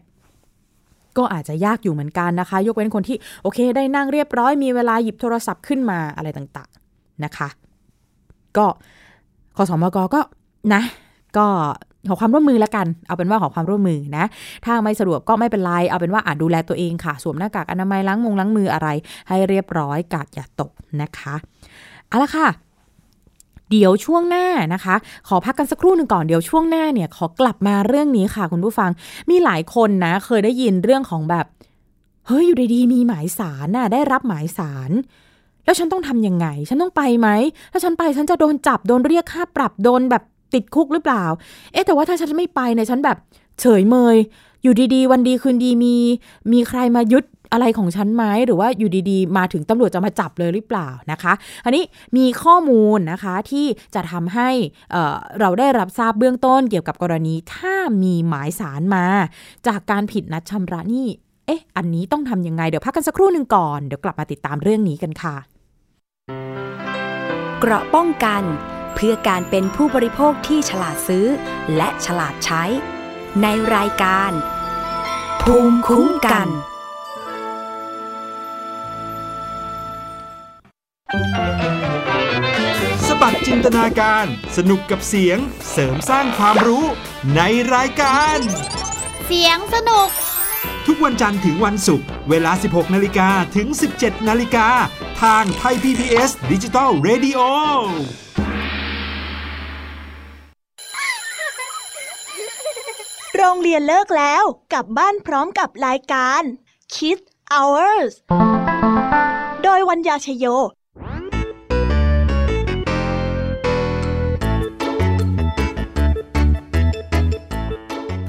ก็อาจจะยากอยู่เหมือนกันนะคะ ยกเว้นคนที่โอเค ได้นั่งเรียบร้อยมีเวลาหยิบโทรศัพท์ขึ้นมาอะไรต่างๆนะคะ ก็คสมกก็นะ ก็ขอความร่วมมือแล้วกัน เอาเป็นว่าขอความร่วมมือนะ ถ้าไม่สะดวกก็ไม่เป็นไร เอาเป็นว่าอาจดูแลตัวเองค่ะ สวมหน้ากากอนามัยล้างมงล้างมืออะไร ให้เรียบร้อยกาดอย่าตกนะคะ เอาละค่ะ เดี๋ยวช่วงหน้านะคะ ขอพักกันสักครู่หนึ่งก่อนเดี๋ยวช่วงหน้าเนี่ยขอกลับมาเรื่องนี้ค่ะคุณผู้ฟัง มีหลายคนนะ เคยได้ยินเรื่องของแบบเฮ้ยอยู่ดีๆมีหมายสารน่ะได้รับหมายสารแล้วฉันต้องทำยังไง ฉันต้องไปไหม ถ้าฉันไปฉันจะโดนจับโดนเรียกค่าปรับโดนแบบติดคุกหรือเปล่า เอ๊ะแต่ว่าถ้าฉันไม่ไปเนี่ยฉันแบบเฉยเมย อยู่ดีๆ วันดีคืนดีมี มีใครมายึด อะไรของฉันไหมหรือว่าอยู่ดีๆ มาถึงตำรวจจะมาจับเลยหรือเปล่านะคะอันนี้มีข้อมูลนะคะที่จะทำให้เราได้รับทราบเบื้องต้นเกี่ยวกับกรณีถ้ามีหมายสารมา จากการผิดนัดชำระหนี้เอ๊ะ อันนี้ต้องทำยังไง เดี๋ยวพักกันสักครู่หนึ่งก่อน เดี๋ยวกลับมาติดตามเรื่องนี้กันค่ะ เกราะป้องกัน เพื่อการเป็นผู้บริโภคที่ฉลาดซื้อ และฉลาดใช้ ในรายการ ภูมิคุ้มกัน สบัดจินตนาการ สนุกกับเสียงเสริมสร้างความรู้ในรายการ เสียงสนุก ทุกวันจันทร์ถึงวันศุกร์เวลา 16 นาฬิกาถึง 17 นาฬิกา ทางไทย PBS ดิจิตอล Radio โรงเรียนเลิกแล้ว กลับบ้านพร้อมกับรายการ Kids Hours โดยวัญญาชยโย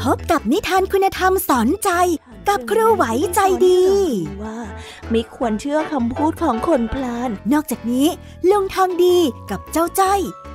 พบกับนิทานคุณธรรมสอนใจกับครูไหวใจดีว่าไม่ควรเชื่อคำพูดของคนพลาน นอกจากนี้ลุงทองดีกับเจ้าจ้อ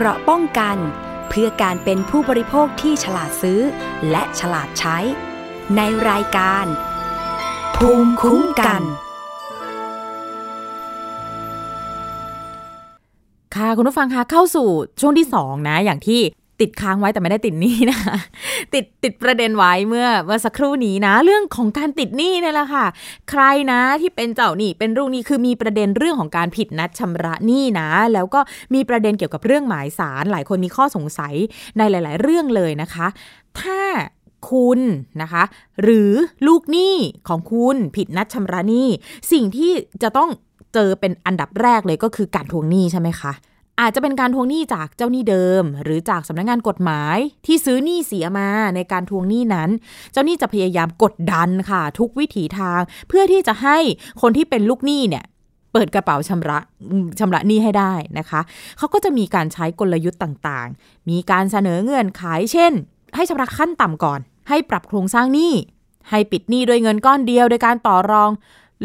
เกราะป้องกัน เพื่อการเป็นผู้บริโภคที่ฉลาดซื้อ และฉลาดใช้ ในรายการ ภูมิคุ้มกัน ค่ะคุณผู้ฟังคะเข้าสู่ช่วงที่สองนะ อย่างที่ ติดค้างไว้แต่ไม่ได้ติดหนี้นะคะติดติดประเด็นไว้เมื่อเมื่อสักครู่นี้นะ เรื่องของการติดหนี้นี่แหละค่ะ ใครนะที่เป็นเจ้าหนี้เป็นลูกหนี้คือมีประเด็นเรื่องของการผิดนัดชำระหนี้นะ แล้วก็มีประเด็นเกี่ยวกับเรื่องหมายสาร หลายคนมีข้อสงสัยในหลาย ๆ เรื่องเลยนะคะ ถ้าคุณนะคะ หรือลูกหนี้ของคุณผิดนัดชำระหนี้ สิ่งที่จะต้องเจอเป็นอันดับแรกเลยก็คือการทวงหนี้ใช่ไหมคะ อาจจะเป็นการทวงหนี้จากเจ้าหนี้เดิม หรือจากสำนักงานกฎหมายที่ซื้อหนี้เสียมาในการทวงหนี้นั้น เจ้าหนี้จะพยายามกดดันค่ะ ทุกวิถีทาง เพื่อที่จะให้คนที่เป็นลูกหนี้เนี่ยเปิดกระเป๋าชำระชำระหนี้ให้ได้นะคะ เขาก็จะมีการใช้กลยุทธ์ต่างๆ มีการเสนอเงื่อนไขเช่น ให้ชำระขั้นต่ำก่อน ให้ปรับโครงสร้างหนี้ให้ปิดหนี้ด้วยเงินก้อนเดียวโดยการต่อรอง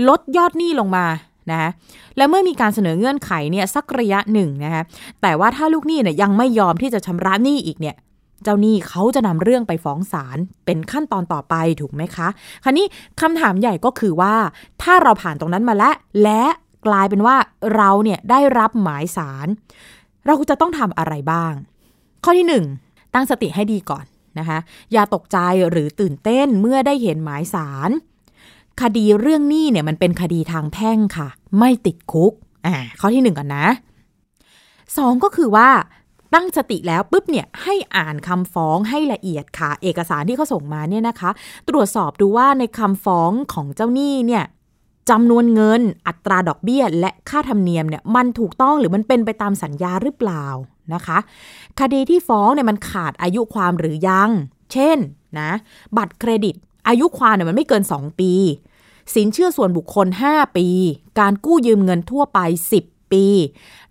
ลดยอดหนี้ลงมา นะคะและเมื่อมีการเสนอเงื่อนไขเนี่ยสักระยะหนึ่งนะคะแต่ว่าถ้าลูกหนี้เนี่ยยังไม่ยอมที่จะชำระหนี้อีกเนี่ยเจ้าหนี้เขาจะนำเรื่องไปฟ้องศาลเป็นขั้นตอนต่อไปถูกไหมคะคราวนี้คำถามใหญ่ก็คือว่า ถ้าเราผ่านตรงนั้นมาแล้วและกลายเป็นว่าเราเนี่ยได้รับหมายสาร เราจะต้องทำอะไรบ้าง ข้อที่ 1 ตั้งสติให้ดีก่อนนะคะ อย่าตกใจหรือตื่นเต้นเมื่อได้เห็นหมายสาร คดีเรื่องหนี้เนี่ยมันเป็นคดีทางแพ่งค่ะ ไม่ติดคุกอ่าข้อที่หนึ่งก่อนนะสองก็คือว่าตั้งสติแล้วปุ๊บเนี่ยให้อ่านคำฟ้องให้ละเอียดค่ะ เอกสารที่เขาส่งมาเนี่ยนะคะ ตรวจสอบดูว่าในคำฟ้องของเจ้าหนี้เนี่ยจำนวนเงินอัตราดอกเบี้ย และค่าธรรมเนียมเนี่ยมันถูกต้องหรือมันเป็นไปตามสัญญาหรือเปล่านะคะ คดีที่ฟ้องเนี่ยมันขาดอายุความหรือยัง เช่นนะบัตรเครดิต อายุความเนี่ยมันไม่เกิน 2 ปี สินเชื่อส่วนบุคคล 5 ปี การกู้ยืมเงินทั่วไป 10 ปี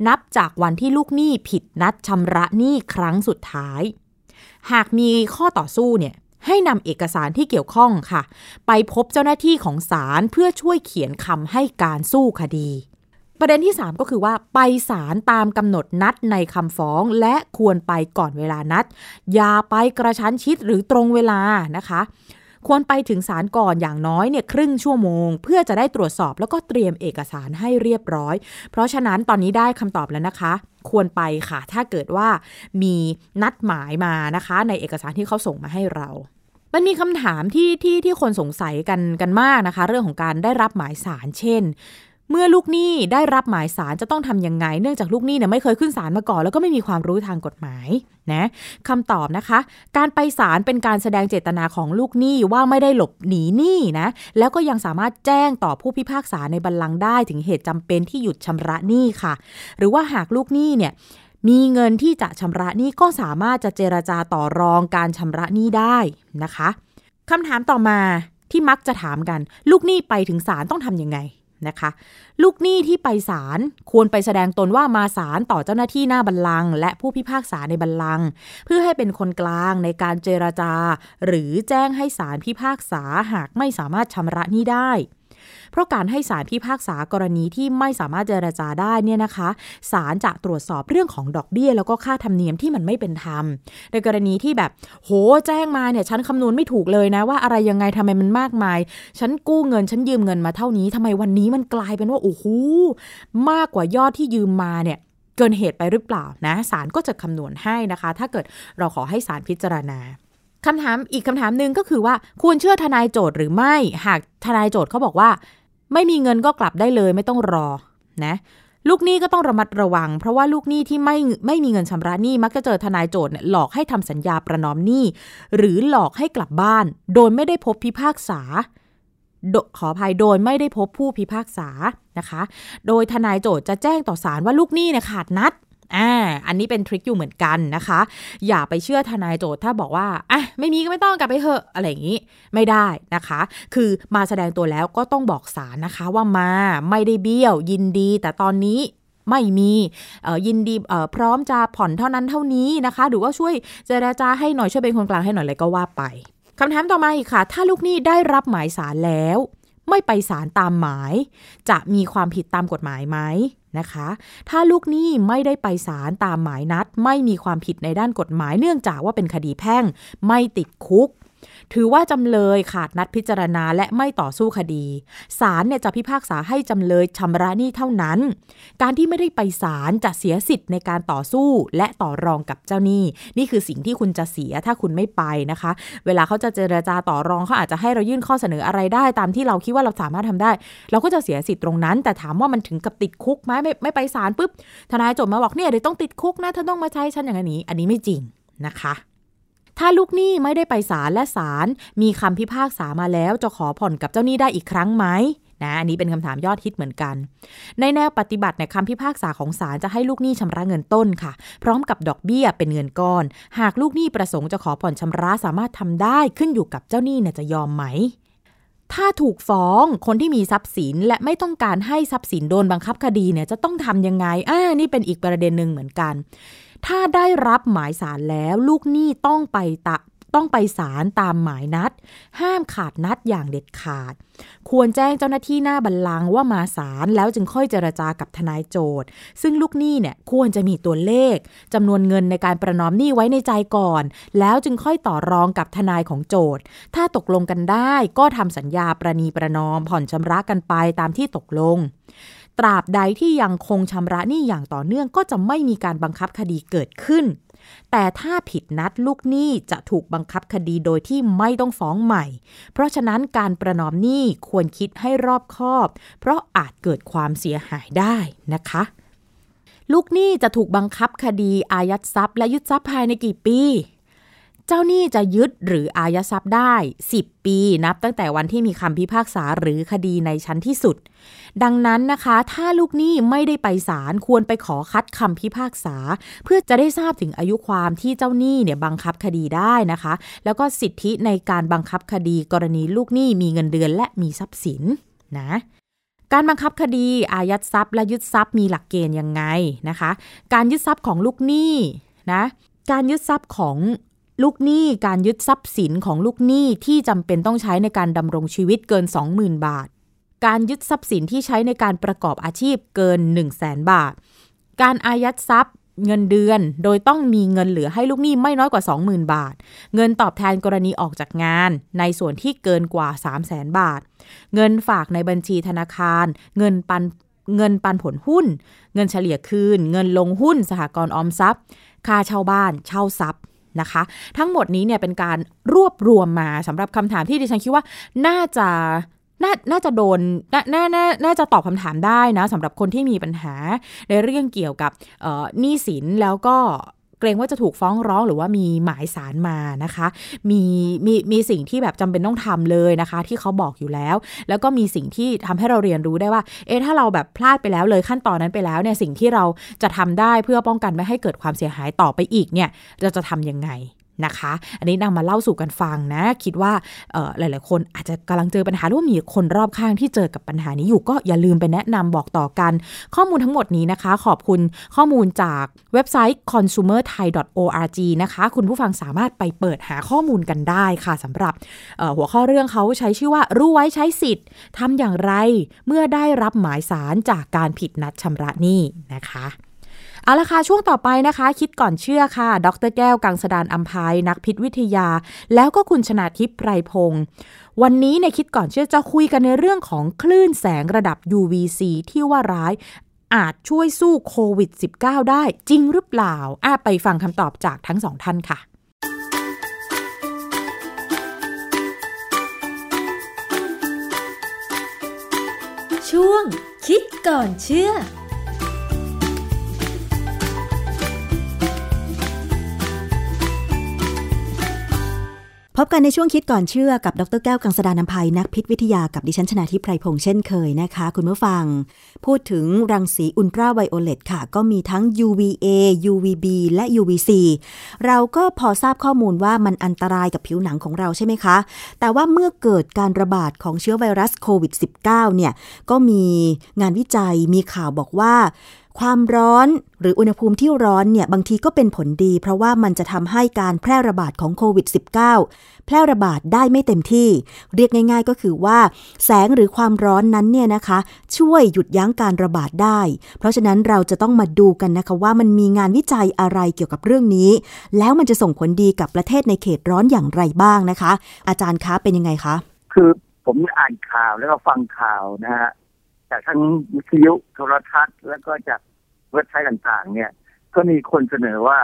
นับจากวันที่ลูกหนี้ผิดนัดชำระหนี้ครั้งสุดท้าย หากมีข้อต่อสู้เนี่ยให้นำเอกสารที่เกี่ยวข้องค่ะ ไปพบเจ้าหน้าที่ของศาลเพื่อช่วยเขียนคำให้การสู้คดี ประเด็นที่ 3 ก็คือว่าไปศาลตามกำหนดนัดในคำฟ้อง และควรไปก่อนเวลานัด อย่าไปกระชั้นชิดหรือตรงเวลานะคะ ควรไปถึงศาลก่อนอย่างน้อยเนี่ยครึ่งชั่วโมง เพื่อจะได้ตรวจสอบแล้วก็เตรียมเอกสารให้เรียบร้อย เพราะฉะนั้นตอนนี้ได้คำตอบแล้วนะคะ ควรไปค่ะ ถ้าเกิดว่ามีนัดหมายมานะคะ ในเอกสารที่เขาส่งมาให้เรามันมีคำถามที่ที่ที่คนสงสัยกันกันมากนะคะ เรื่องของการได้รับหมายสารเช่น เมื่อลูกหนี้ได้รับหมายสารจะต้องทำยังไง เนื่องจากลูกหนี้เนี่ยไม่เคยขึ้นศาลมาก่อน แล้วก็ไม่มีความรู้ทางกฎหมายนะคำตอบนะคะ การไปศาลเป็นการแสดงเจตนาของลูกหนี้ว่าไม่ได้หลบหนีหนี้นะแล้วก็ยังสามารถแจ้งต่อผู้พิพากษาในบัลลังก์ได้ถึงเหตุจำเป็นที่หยุดชำระหนี้ค่ะ หรือว่าหากลูกหนี้เนี่ยมีเงินที่จะชำระหนี้ก็สามารถจะเจรจาต่อรองการชำระหนี้ได้นะคะคำถามต่อมาที่มักจะถามกัน ลูกหนี้ไปถึงศาลต้องทำยังไง นะคะ ลูกหนี้ที่ไปศาลควรไปแสดงตนว่ามาศาลต่อเจ้าหน้าที่หน้าบัลลังก์และผู้พิพากษาในบัลลังก์เพื่อให้เป็นคนกลางในการเจรจา หรือแจ้งให้ศาลพิพากษาหากไม่สามารถชำระหนี้ได้ เพราะการให้ศาลพิพากษากรณีที่ไม่สามารถเจรจาได้เนี่ยนะคะศาลจะตรวจสอบเรื่องของดอกเบี้ย แล้วก็ค่าธรรมเนียมที่มันไม่เป็นธรรม ในกรณีที่แบบ โหแจ้งมาเนี่ยฉันคำนวณไม่ถูกเลยนะว่าอะไรยังไงทำไมมันมากมาย ฉันกู้เงินฉันยืมเงินมาเท่านี้ทำไมวันนี้มันกลายเป็นว่าโอ้โหมากกว่ายอดที่ยืมมาเนี่ยเกินเหตุไปหรือเปล่านะศาลก็จะคำนวณให้นะคะ ถ้าเกิดเราขอให้ศาลพิจารณา คำถามอีกคำถามหนึ่งก็คือว่าควรเชื่อทนายโจทย์หรือไม่ หากทนายโจทย์เขาบอกว่า ไม่มีเงินก็กลับได้เลยไม่ต้องรอนะลูกหนี้ก็ต้องระมัดระวัง เพราะว่าลูกหนี้ที่ไม่ไม่มีเงินชำระหนี้มักจะเจอทนายโจทย์เนี่ยหลอกให้ทำสัญญาประนอมหนี้หรือหลอกให้กลับบ้าน โดยไม่ได้พบพิพากษาขออภัยโดยไม่ได้พบผู้พิพากษานะคะ โดยทนายโจทย์จะแจ้งต่อศาลว่าลูกหนี้เนี่ยขาดนัด อ่าอันนี้เป็นทริคอยู่เหมือนกันนะคะ อย่าไปเชื่อทนายโจทย์ถ้าบอกว่าอะไม่มีก็ไม่ต้องกลับไปเถอะอะไรอย่างนี้ไม่ได้นะคะ คือมาแสดงตัวแล้วก็ต้องบอกศาลนะคะว่ามาไม่ได้เบี้ยวยินดี แต่ตอนนี้ไม่มียินดีพร้อมจะผ่อนเท่านั้นเท่านี้นะคะ หรือว่าช่วยเจรจาให้หน่อยช่วยเป็นคนกลางให้หน่อยอะไรก็ว่าไปคำถามต่อมาอีกค่ะ ถ้าลูกหนี้ได้รับหมายสารแล้ว ไม่ไปศาลตามหมาย จะมีความผิดตามกฎหมายไหม นะคะ ถ้าลูกหนี้ไม่ได้ไปศาลตามหมายนัด ไม่มีความผิดในด้านกฎหมายเนื่องจากว่าเป็นคดีแพ่ง ไม่ติดคุก ถือว่าจำเลยขาดนัดพิจารณาและไม่ต่อสู้คดี ศาลเนี่ยจะพิพากษาให้จำเลยชำระหนี้เท่านั้น การที่ไม่ได้ไปศาลจะเสียสิทธิ์ในการต่อสู้และต่อรองกับเจ้าหนี้ นี่คือสิ่งที่คุณจะเสียถ้าคุณไม่ไปนะคะ เวลาเขาจะเจรจาต่อรองเขาอาจจะให้เรายื่นข้อเสนออะไรได้ ตามที่เราคิดว่าเราสามารถทำได้ เราก็จะเสียสิทธิ์ตรงนั้น แต่ถามว่ามันถึงกับติดคุกไหมไม่ไม่ไปศาลปุ๊บทนายโจทย์มาบอกเนี่ยเดี๋ยวต้องติดคุกนะเธอต้องมาใช้ฉันอย่างนี้ อันนี้ไม่จริงนะคะ ถ้าลูกหนี้ไม่ได้ไปศาลและศาลมีคำพิพากษามาแล้วจะขอผ่อนกับเจ้าหนี้ได้อีกครั้งไหมนะอันนี้เป็นคำถามยอดฮิตเหมือนกัน ในแนวปฏิบัติในคำพิพากษาของศาลจะให้ลูกหนี้ชำระเงินต้นค่ะ พร้อมกับดอกเบี้ยเป็นเงินก้อน หากลูกหนี้ประสงค์จะขอผ่อนชำระสามารถทำได้ขึ้นอยู่กับเจ้าหนี้เนี่ยจะยอมไหม ถ้าถูกฟ้องคนที่มีทรัพย์สินและไม่ต้องการให้ทรัพย์สินโดนบังคับคดีเนี่ยจะต้องทำยังไงอ่านี่เป็นอีกประเด็นหนึ่งเหมือนกัน ถ้าได้รับหมายสารแล้วลูกหนี้ต้องไปตะต้องไปศาลตามหมายนัด ห้ามขาดนัดอย่างเด็ดขาด ควรแจ้งเจ้าหน้าที่หน้าบัลลังก์ว่ามาศาลแล้วจึงค่อยเจรจากับทนายโจทย์ ซึ่งลูกหนี้เนี่ยควรจะมีตัวเลขจำนวนเงินในการประนอมหนี้ไว้ในใจก่อน แล้วจึงค่อยต่อรองกับทนายของโจทย์ ถ้าตกลงกันได้ก็ทำสัญญาประนีประนอมผ่อนชำระกันไปตามที่ตกลง ตราบใดที่ยังคงชำระหนี้อย่างต่อเนื่องก็จะไม่มีการบังคับคดีเกิดขึ้น แต่ถ้าผิดนัดลูกหนี้จะถูกบังคับคดีโดยที่ไม่ต้องฟ้องใหม่ เพราะฉะนั้นการประนอมหนี้ควรคิดให้รอบคอบ เพราะอาจเกิดความเสียหายได้นะคะลูกหนี้จะถูกบังคับคดีอายัดทรัพย์และยึดทรัพย์ภายในกี่ปี เจ้าหนี้จะยึดหรืออายัดทรัพย์ได้ 10 ปีนับตั้งแต่วันที่มีคำพิพากษาหรือคดีในชั้นที่สุด ดังนั้นนะคะ ถ้าลูกหนี้ไม่ได้ไปศาลควรไปขอคัดคำพิพากษา เพื่อจะได้ทราบถึงอายุความที่เจ้าหนี้เนี่ยบังคับคดีได้นะคะ แล้วก็สิทธิในการบังคับคดีกรณีลูกหนี้มีเงินเดือนและมีทรัพย์สินนะการบังคับคดีอายัดทรัพย์และยึดทรัพย์มีหลักเกณฑ์ยังไงนะคะ การยึดทรัพย์ของลูกหนี้นะ การยึดทรัพย์ของ ลูกหนี้การยึดทรัพย์สินของลูกหนี้ที่จำเป็นต้องใช้ในการดำรงชีวิตเกิน 20,000 บาท การยึดทรัพย์สินที่ใช้ในการประกอบอาชีพเกิน 1 0 0 0 0แบาท การอายัดทรัพย์เงินเดือนโดยต้องมีเงินเหลือให้ลูกหนี้ไม่น้อยกว่า 20,000 บาท เงินตอบแทนกรณีออกจากงาน ในส่วนที่เกินกว่า 3 0 0 0 0 0 บาท เงินฝากในบัญชีธนาคาร เงินปันเงินปันผลหุ้น เงินเฉลี่ยคืน เงินลงหุ้นสหกรณ์ออมทรัพย์ ค่าเช่าบ้าน เช่าทรัพย์ นะคะ ทั้งหมดนี้เนี่ยเป็นการรวบรวมมาสำหรับคำถามที่ดิฉันคิดว่าน่าจะน่าน่าจะโดนนน่าน่าน่าจะตอบคำถามได้นะสำหรับคนที่มีปัญหาในเรื่องเกี่ยวกับหนี้สินแล้วก็ เกรงว่าจะถูกฟ้องร้องหรือว่ามีหมายสารมานะคะ มีมีมีสิ่งที่แบบจำเป็นต้องทำเลยนะคะ ที่เขาบอกอยู่แล้ว แล้วก็มีสิ่งที่ทำให้เราเรียนรู้ได้ว่า เอ๊ะถ้าเราแบบพลาดไปแล้วเลยขั้นตอนนั้นไปแล้วเนี่ยสิ่งที่เราจะทำได้เพื่อป้องกันไม่ให้เกิดความเสียหายต่อไปอีกเนี่ยเราจะทํำยังไง นะคะ อันนี้นำมาเล่าสู่กันฟังนะ คิดว่าหลาย ๆ คนอาจจะกำลังเจอปัญหาหรือว่ามีคนรอบข้างที่เจอกับปัญหานี้อยู่ก็อย่าลืมไปแนะนำบอกต่อกัน ข้อมูลทั้งหมดนี้นะคะ ขอบคุณข้อมูลจากเว็บไซต์ consumerthai.org นะคะ คุณผู้ฟังสามารถไปเปิดหาข้อมูลกันได้ค่ะสำหรับหัวข้อเรื่องเขาใช้ชื่อว่ารู้ไว้ใช้สิทธิ์ทำอย่างไรเมื่อได้รับหมายสารจากการผิดนัดชำระหนี้นะคะ เอาละค่ะช่วงต่อไปนะคะ คิดก่อนเชื่อค่ะ ดรแก้วกังสดานอัมภัยนักพิษวิทยา แล้วก็คุณชนาทิพย์ไพรพงศ์วันนี้ในคิดก่อนเชื่อจะคุยกันในเรื่องของคลื่นแสงระดับ UVC ที่ว่าร้ายอาจช่วยสู้โควิด -19 ได้จริงหรือเปล่าอาไปฟังคำตอบจากทั้งสองท่านค่ะ ช่วงคิดก่อนเชื่อ พบกันในช่วงคิดก่อนเชื่อกับดรแก้วกังสดานนภัยนักพิษวิทยากับดิฉันชนาทิพไพรพงษ์เช่นเคยนะคะ คุณผู้ฟัง พูดถึงรังสีอุลตราไวโอเลตค่ะ ก็มีทั้ง UVA UVB และ UVC เราก็พอทราบข้อมูลว่ามันอันตรายกับผิวหนังของเราใช่ไหมคะ แต่ว่าเมื่อเกิดการระบาดของเชื้อไวรัสโควิด -19 เนี่ยก็มีงานวิจัยมีข่าวบอกว่า ความร้อนหรืออุณหภูมิที่ร้อนเนี่ยบางทีก็เป็นผลดี เพราะว่ามันจะทำให้การแพร่ระบาดของโควิด -19 แพร่ระบาดได้ไม่เต็มที่ เรียกง่ายๆก็คือว่า แสงหรือความร้อนนั้นเนี่ยนะคะ ช่วยหยุดยั้งการระบาดได้ เพราะฉะนั้นเราจะต้องมาดูกันนะคะว่ามันมีงานวิจัยอะไรเกี่ยวกับเรื่องนี้ แล้วมันจะส่งผลดีกับประเทศในเขตร้อนอย่างไรบ้างนะคะ อาจารย์คะเป็นยังไงคะ คือผมอ่านข่าวแล้วก็ฟังข่าวนะฮะ จากทั้งวิทยุโทรทัศน์ แล้วก็จากเว็บไซต์ต่างๆ เนี่ย ก็มีคนเสนอว่า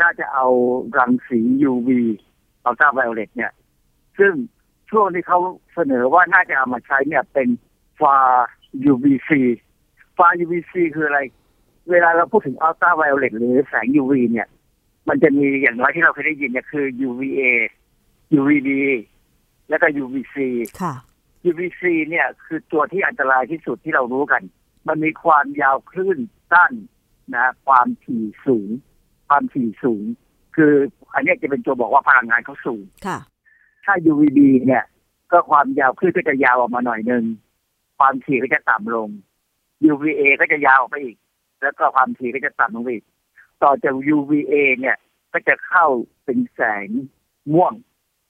น่าจะเอารังสี UV อัลตราไวโอเลตเนี่ย ซึ่งช่วงที่เขาเสนอว่าน่าจะเอามาใช้เนี่ยเป็นฟา UVC ฟา UVC คืออะไร เวลาเราพูดถึงอัลตราไวโอเลตหรือแสง UV เนี่ย มันจะมีอย่างน้อยที่เราเคยได้ยินเนี่ยคือ UVA UVB แล้วก็ UVC ค่ะ UVC เนี่ยคือตัวที่อันตรายที่สุดที่เรารู้กัน มันมีความยาวคลื่นสั้นนะความถี่สูง ความถี่สูง คืออันเนี้ยจะเป็นตัวบอกว่าพลังงานเขาสูงค่ะ ถ้า UVB เนี่ย ก็ความยาวคลื่นก็จะยาวออกมาหน่อยหนึ่งความถี่ก็จะต่ำลง UVA ก็จะยาวออกไปอีก แล้วก็ความถี่ก็จะต่ำลงไปอีก ต่อจาก UVA เนี่ย ก็จะเข้าเป็นแสงม่วง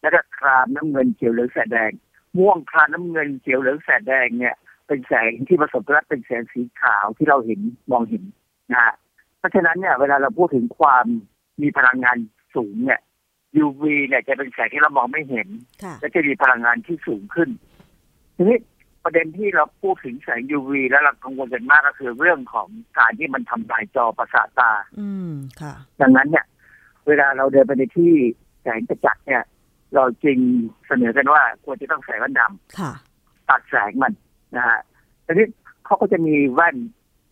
แล้วก็ครามน้ำเงินเขียวเหลืองแสดแดง ม่วงครามน้ำเงินเขียวเหลืองแสดแดงเนี่ย เป็นแสงที่ผสมกันแล้วเป็นแสงสีขาวที่เราเห็นมองเห็นนะฮะเพราะฉะนั้นเนี่ยเวลาเราพูดถึงความมีพลังงานสูงเนี่ย UV เนี่ยจะเป็นแสงที่เรามองไม่เห็นค่ะและจะมีพลังงานที่สูงขึ้นทีนี้ประเด็นที่เราพูดถึงแสง UV แล้วเรากังวลกันมากก็คือเรื่องของการที่มันทำลายจอประสาทตา อืมค่ะ ดังนั้นเนี่ย เวลาเราเดินไปในที่แสงกระจัดเนี่ย เราจึงเสนอกันว่า ควรจะต้องใส่แว่นดำค่ะตัดแสงมันนะฮะทีนี้เขาก็จะมีแว่น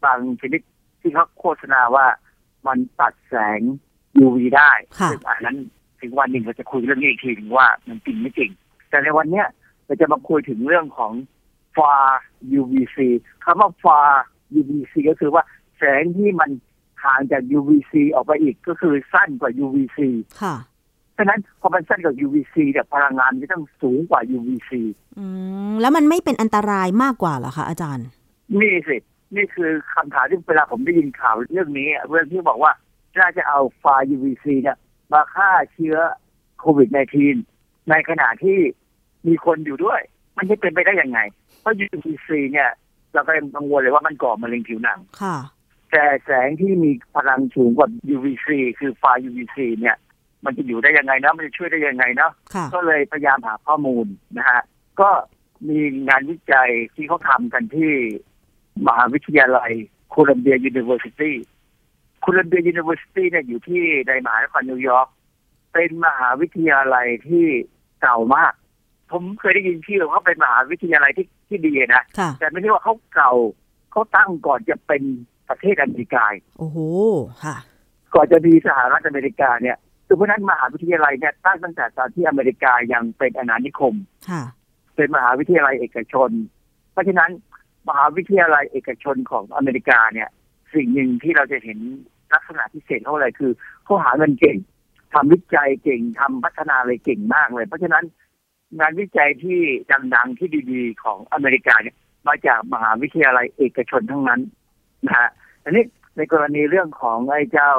บางชนิดที่เขาโฆษณาว่ามันตัดแสง UV ได้ค่ะซึ่งอันนั้นถึงวันหนึ่งเราจะคุยเรื่องนี้อีกทีหนึงว่ามันจริงไม่จริง แต่ในวันเนี้ยเราจะมาคุยถึงเรื่องของ far UVC คำว่า far UVC ก็คือว่าแสงที่มันห่างจาก UVC ออกไปอีกก็คือสั้นกว่า UVC ค่ะ ฉะนั้นพอมันสั้นกว่า UVC เนี่ยพลังงานมันจะต้องสูงกว่า UVC อืมแล้วมันไม่เป็นอันตรายมากกว่าเหรอคะอาจารย์ นี่สิ นี่คือคำถามที่เวลาผมได้ยินข่าวเรื่องนี้เรื่องที่บอกว่าน่าจะเอาไฟ UVC เนี่ยมาฆ่าเชื้อโควิด -19 ในขณะที่มีคนอยู่ด้วย มันจะเป็นไปได้ยังไง เพราะ UVC เนี่ย เราก็ยังกังวลเลยว่ามันก่อมะเร็งผิวหนัง ค่ะ แต่แสงที่มีพลังสูงกว่า UVC คือไฟ UVC เนี่ย มันจะอยู่ได้ยังไงเนาะมันจะช่วยได้ยังไงเนาะค่ะก็เลยพยายามหาข้อมูลนะฮะก็มีงานวิจัยที่เขาทำกันที่มหาวิทยาลัย Columbia University Columbia University เนี่ยอยู่ที่ในมหานครนิวยอร์กเป็นมหาวิทยาลัยที่เก่ามาก ผมเคยได้ยินชื่อเขาเป็นมหาวิทยาลัยที่ที่ดีนะค่ะแต่ไม่ใช่ว่าเขาเก่าเขาตั้งก่อนจะเป็นประเทศอเมริกาโอ้โหค่ะ ก่อนจะมีสหรัฐอเมริกาเนี่ย คือเพราะฉะนั้นมหาวิทยาลัยเนี่ยตั้งตั้งแต่ตอนที่อเมริกายังเป็นอาณานิคมค่ะเป็นมหาวิทยาลัยเอกชน เพราะฉะนั้นมหาวิทยาลัยเอกชนของอเมริกาเนี่ย สิ่งหนึ่งที่เราจะเห็นลักษณะพิเศษเขาอะไรคือเขาหาเงินเก่งทำวิจัยเก่งทำพัฒนาอะไรเก่งมากเลย เพราะฉะนั้นงานวิจัยที่ดังๆที่ดีๆของอเมริกาเนี่ยมาจากมหาวิทยาลัยเอกชนทั้งนั้นนะฮะอันนี้ในกรณีเรื่องของไอ้เจ้า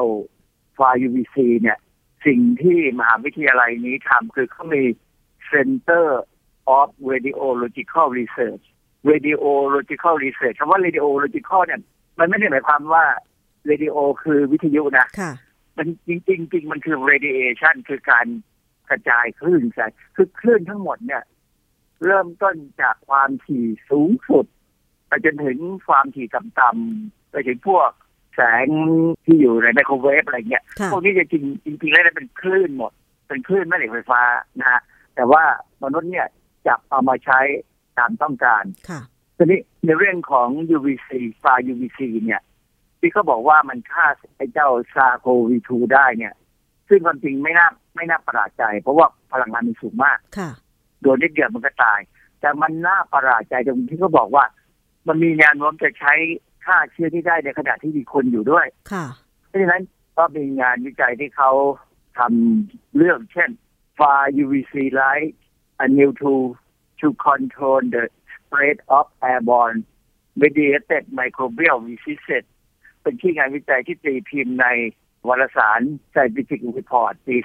ฟา UVC เนี่ย สิ่งที่มหาวิทยาลัยนี้ทำคือเขามี Center of Radiological Research Radiological Research คำว่า Radiological เนี่ยมันไม่ได้หมายความว่า Radio คือวิทยุนะค่ะมันจริงๆจริงมันคือ radiation คือการกระจายคลื่นแสงคือคลื่นทั้งหมดเนี่ย เริ่มต้นจากความถี่สูงสุด ไปจนถึงความถี่ต่ำๆไปถึงพวก แสงที่อยู่ในไมโครเวฟอะไรเงี้ยค่ะพวกนี้จะจริงจริงๆแล้วเป็นคลื่นหมด เป็นคลื่นแม่เหล็กไฟฟ้านะฮะแต่ว่ามนุษย์เนี่ยจับเอามาใช้ตามต้องการค่ะทีนี้ในเรื่องของ UVC ไฟ UVC เนี่ย ที่เขาบอกว่ามันฆ่าไอ้เจ้าซาโควี2ได้เนี่ย ซึ่งความจริงไม่น่าไม่น่าประหลาดใจ เพราะว่าพลังงานมันสูงมากค่ะโดนนิดเดียวมันก็ตาย แต่มันน่าประหลาดใจตรงที่เขาบอกว่า มันมีแนวโน้มจะใช้ ฆ่าเชื้อที่ได้ในขณะที่มีคนอยู่ด้วย ค่ะ เพราะฉะนั้นก็มีงานวิจัยที่เขาทำเรื่องเช่น far UVC light a new tool to control the spread of airborne mediated microbial diseases เป็นที่งานวิจัยที่ตีพิมพ์ในวารสาร Scientific Report ปี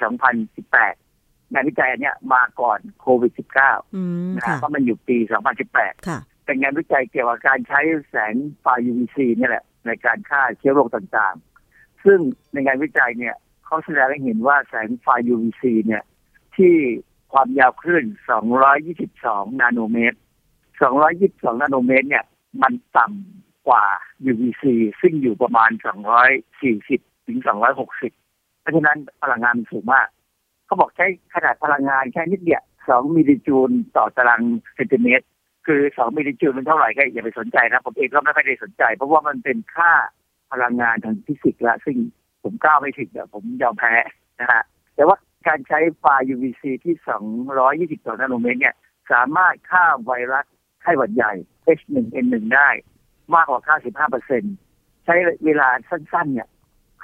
2018 งานวิจัยอันเนี้ยมาก่อนโควิด -19 อืมนะฮะค่ะเพราะมันอยู่ปี 2018ค่ะ เป็นงานวิจัยเกี่ยวกับการใช้แสงไฟ UVC เนี่ยแหละ ในการฆ่าเชื้อโรคต่างๆ ซึ่งในงานวิจัยเนี่ยเขาแสดงให้เห็นว่าแสงไฟ UVC เนี่ยที่ความยาวคลื่น 222 นาโนเมตร 222 นาโนเมตร เนี่ย มันต่ำกว่า UVC ซึ่งอยู่ประมาณ 240 ถึง 260 เพราะฉะนั้นพลังงานมันสูงมาก เขาบอกใช้ขนาดพลังงานแค่นิดเดียว 2 มิลลิจูลต่อตารางเซนติเมตร คือสองมิลลิจูลมันเท่าไหร่ก็อย่าไปสนใจนะ ผมเองก็ไม่ค่อยได้สนใจ เพราะว่ามันเป็นค่าพลังงานทางฟิสิกส์ละ ซึ่งผมก้าวไม่ถึงอะผมยอมแพ้นะฮะแต่ว่าการใช้ไฟ UVC ที่ 220 ต่อนาโนเมตรเนี่ย สามารถฆ่าไวรัสไข้หวัดใหญ่ H1N1 ได้ มากกว่า 95เปอร์เซ็นใช้เวลาสั้นๆ เนี่ย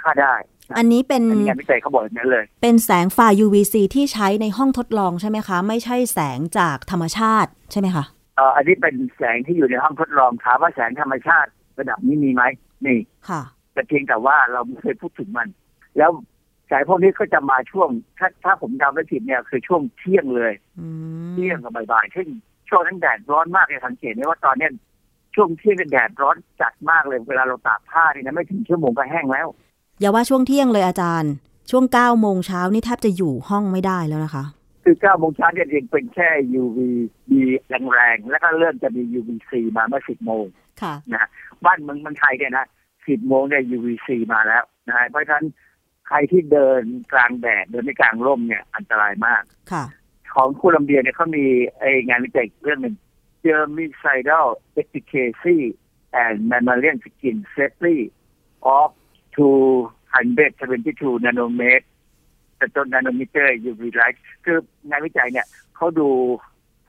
ฆ่าได้ อันนี้เป็นอันนี้งานวิจัยเขาบอกอย่างนั้นเลย เป็นแสงไฟ UVC ที่ใช้ในห้องทดลองใช่ไหมคะ ไม่ใช่แสงจากธรรมชาติใช่ไหมคะเอ่ออันนี้เป็นแสงที่อยู่ในห้องทดลองถามว่าแสงธรรมชาติระดับนี้มีไหมนี่ค่ะแต่เพียงแต่ว่าเราไม่เคยพูดถึงมัน แล้วสายพวกนี้ก็จะมาช่วงถ้าถ้าผมจำไม่ผิดเนี่ยคือช่วงเที่ยงเลยอืมเที่ยงกับบ่ายๆซึ่งช่วงนั้นแดดร้อนมากเลยสังเกตไหมว่าตอนเนี้ยช่วงเที่ยงเนี่ยแดดร้อนจัดมากเลยเวลาเราตากผ้านี่นะไม่ถึงชั่วโมงก็แห้งแล้ว อย่าว่าช่วงเที่ยงเลยอาจารย์ ช่วง9โมงเช้านี่แทบจะอยู่ห้องไม่ได้แล้วนะคะ คือ9โมงเช้าเนี่ยยังเป็นแค่ UV B แรงๆ แล้วก็เริ่มจะมี UVC มาเมื่อ 10 โมงค่ะนะฮะบ้านเมืองเมืองไทยเนี่ยนะ 10 โมงเนี่ย UVC มาแล้วนะฮะเพราะฉะนั้นใครที่เดินกลางแดดเดินในกลางร่มเนี่ยอันตรายมากค่ะ ของโคลัมเบียเนี่ยเขามีไองานวิจัยอีกเรื่องหนึ่ง germicidal efficacy and mammalian skin safety of 272 nanometer แต่ต้นนาโนมิเตอร์ UV light คืองานวิจัยเนี่ยเขาดู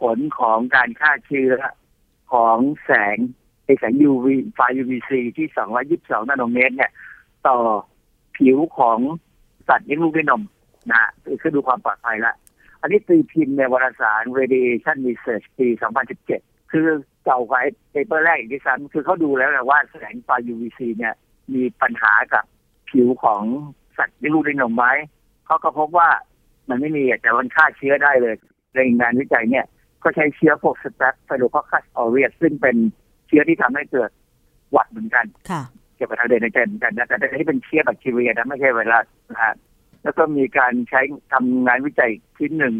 ผลของการฆ่าเชื้อของแสงไอแสง UV ไฟ UVC ที่ 222 นาโนเมตร เนี่ย ต่อผิวของสัตว์เลี้ยงลูกด้วยนมนะคือดูความปลอดภัยละ อันนี้ตีพิมพ์ในวารสาร Radiation Research ปี 2017 คือเก่ากว่าเปเปอร์แรกอีกที่ซ้ำคือเขาดูแล้วนะว่าแสงไฟ UVC เนี่ย มีปัญหากับผิวของสัตว์เลี้ยงลูกด้วยนมไหม เขาก็พบว่ามันไม่มีอะแต่มันฆ่าเชื้อได้เลยในงานวิจัยเนี่ย ก็ใช้เชื้อพวกสแตปไฟโดคอคัสออเรียซึ่งเป็นเชื้อที่ทำให้เกิดหวัดเหมือนกันค่ะเกี่ยวกับทางเดินหายใจเหมือนกันนะแต่แต่ที่เป็นเชื้อแบคทีเรียนะไม่ใช่ไวรัสนะฮะแล้วก็มีการใช้ทำงานวิจัยชิ้นหนึ่ง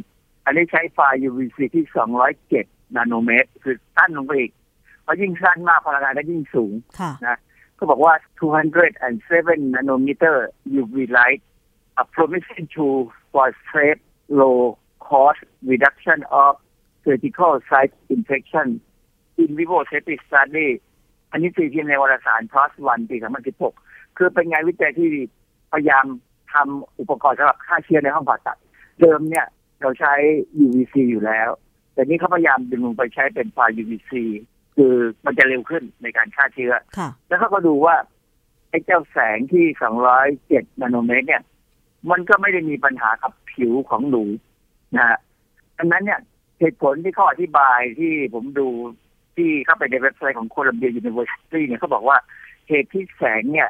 อันนี้ใช้ไฟ UVC ที่ 207 นาโนเมตร คือสั้นลงไปอีกเพราะยิ่งสั้นมากพลังงานก็ยิ่งสูงค่ะก็บอกว่า 207 nanometer UV light a promising tool for safe low cost reduction of surgical site infection in vivo safety study อันนี้ตีพิมพ์ในวารสาร PLOS ONE ปี 2016 คือเป็นงานวิจัยที่พยายามทำอุปกรณ์สำหรับฆ่าเชื้อในห้องผ่าตัด เดิมเนี่ยเราใช้ UVC อยู่แล้ว แต่นี่เขาพยายามดึงลงไปใช้เป็นไฟ UVC คือมันจะเร็วขึ้นในการฆ่าเชื้อค่ะแล้วเขาก็ดูว่าไอ้เจ้าแสงที่ 207 นาโนเมตรเนี่ย มันก็ไม่ได้มีปัญหากับผิวของหนูนะฮะดังนั้นเนี่ยเหตุผลที่เขาอธิบายที่ผมดูที่เข้าไปในเว็บไซต์ของ Columbia University เนี่ยเขาบอกว่าเหตุที่แสงเนี่ย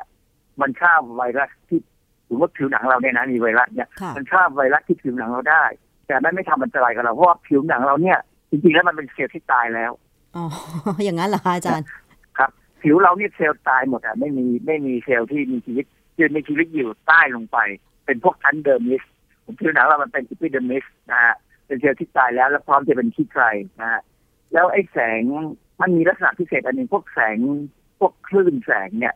มันฆ่าไวรัสที่หรือว่าผิวหนังเราเนี่ยนะมีไวรัสเนี่ยค่ะมันฆ่าไวรัสที่ผิวหนังเราได้ แต่มันไม่ทำอันตรายกับเราเพราะว่าผิวหนังเราเนี่ยจริงๆแล้วมันเป็นเซลล์ที่ตายแล้วอ๋ออย่างนั้นเหรอคะอาจารย์ ครับ ผิวเราเนี่ยเซลล์ตายหมดอะไม่มีไม่มีเซลล์ที่มีชีวิตคือมีชีวิตอยู่ใต้ลงไป เป็นพวกชั้น dermis ผมผิวหนังเรามันเป็น epidermis นะฮะเป็นเซลล์ที่ตายแล้วแล้วพร้อมจะเป็นขี้ไคลนะฮะแล้วไอ้แสงมันมีลักษณะพิเศษอันหนึ่งพวกแสงพวกคลื่นแสงเนี่ย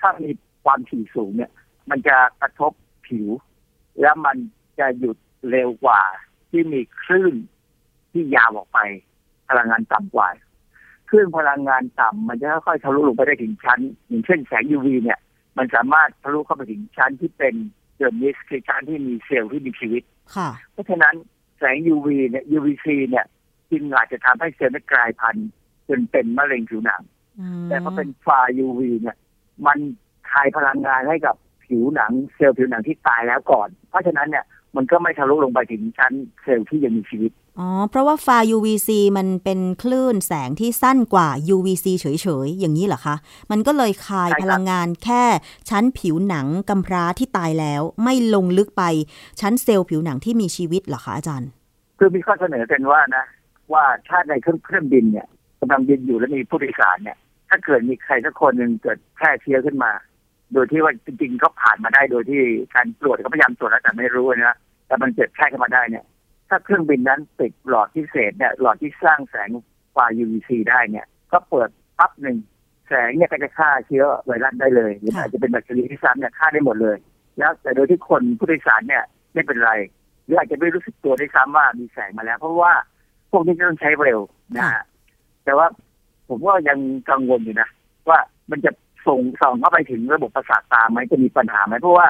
ถ้ามีความถี่สูงเนี่ย มันจะกระทบผิว แล้วมันจะหยุดเร็วกว่าที่มีคลื่นที่ยาวออกไป พลังงานต่ำกว่าคลื่นพลังงานต่ำมันจะค่อยๆทะลุลงไปได้ถึงชั้น อย่างเช่นแสง UV เนี่ย มันสามารถทะลุเข้าไปถึงชั้นที่เป็น เดอร์มิสคือชั้นที่มีเซลล์ที่มีชีวิตค่ะเพราะฉะนั้นแสง UV เนี่ย UVC เนี่ยจึงอาจจะทำให้เซลล์นั้นกลายพันธุ์จนเป็นมะเร็งผิวหนังอืมแต่พอเป็นไฟา UV เนี่ย มันคายพลังงานให้กับผิวหนัง เซลล์ผิวหนังที่ตายแล้วก่อน เพราะฉะนั้นเนี่ยมันก็ไม่ทะลุลงไปถึงชั้นเซลล์ที่ยังมีชีวิต อ๋อ เพราะว่าไฟ UVC มันเป็นคลื่นแสงที่สั้นกว่า UVC เฉยๆ อย่างนี้เหรอคะ มันก็เลยคายใช่ครับพลังงานแค่ชั้นผิวหนังกำพร้าที่ตายแล้ว ไม่ลงลึกไปชั้นเซลล์ผิวหนังที่มีชีวิตเหรอคะอาจารย์ คือมีข้อเสนอกันว่านะ ว่าถ้าในเครื่องเครื่องบินเนี่ยกำลังบินอยู่แล้วมีผู้โดยสารเนี่ย ถ้าเกิดมีใครสักคนหนึ่งเกิดแพร่เชื้อขึ้นมา โดยที่ว่าจริงๆเขาผ่านมาได้โดยที่การตรวจเขาพยายามตรวจแล้วแต่ไม่รู้นะแต่มันเกิดแพร่ขึ้นมาได้เนี่ย ถ้าเครื่องบินนั้นติดหลอดพิเศษเนี่ยหลอดที่สร้างแสงไฟ UVC ได้เนี่ยก็เปิดปั๊บหนึ่งแสงเนี่ยก็จะฆ่าเชื้อไวรัสได้เลยหรืออาจจะเป็นแบคทีเรียที่ซ้ำเนี่ยฆ่าได้หมดเลย แล้วแต่โดยที่คนผู้โดยสารเนี่ยไม่เป็นไรหรืออาจจะไม่รู้สึกตัวด้วยซ้ำว่ามีแสงมาแล้ว เพราะว่าพวกนี้จะต้องใช้เร็วนะฮะแต่ว่าผมว่ายังกังวลอยู่นะ ว่ามันจะแสส่งส่องเข้าไปถึงระบบประสาทตาไหมจะมีปัญหาไหมเพราะว่า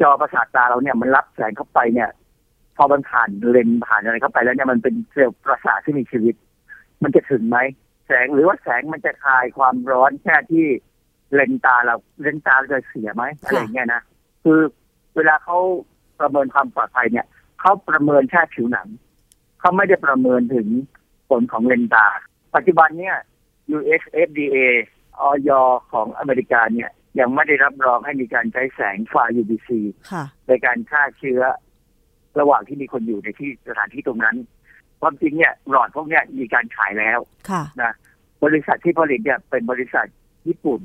จอประสาทตาเราเนี่ยมันรับแสงเข้าไปเนี่ย พอมันผ่านเลนส์ผ่านอะไรเข้าไปแล้วเนี่ยมันเป็นเซลล์ประสาทที่มีชีวิต มันจะถึงไหมแสงหรือว่าแสงมันจะคลายความร้อนแค่ที่เลนส์ตาเราเลนส์ตาเราจะเสียไหมอะไรอย่างเงี้ยนะคือเวลาเขาประเมินความปลอดภัยเนี่ยเขาประเมินแค่ผิวหนังเขาไม่ได้ประเมินถึงผลของเลนส์ตา ปัจจุบันเนี่ย US FDA ออยของอเมริกาเนี่ยยังไม่ได้รับรองให้มีการใช้แสงไฟ UVC ค่ะในการฆ่าเชื้อ ระหว่างที่มีคนอยู่ในที่สถานที่ตรงนั้น ความจริงเนี่ยหลอดพวกเนี้ยมีการขายแล้วค่ะนะบริษัทที่ผลิตเนี่ยเป็นบริษัทญี่ปุ่น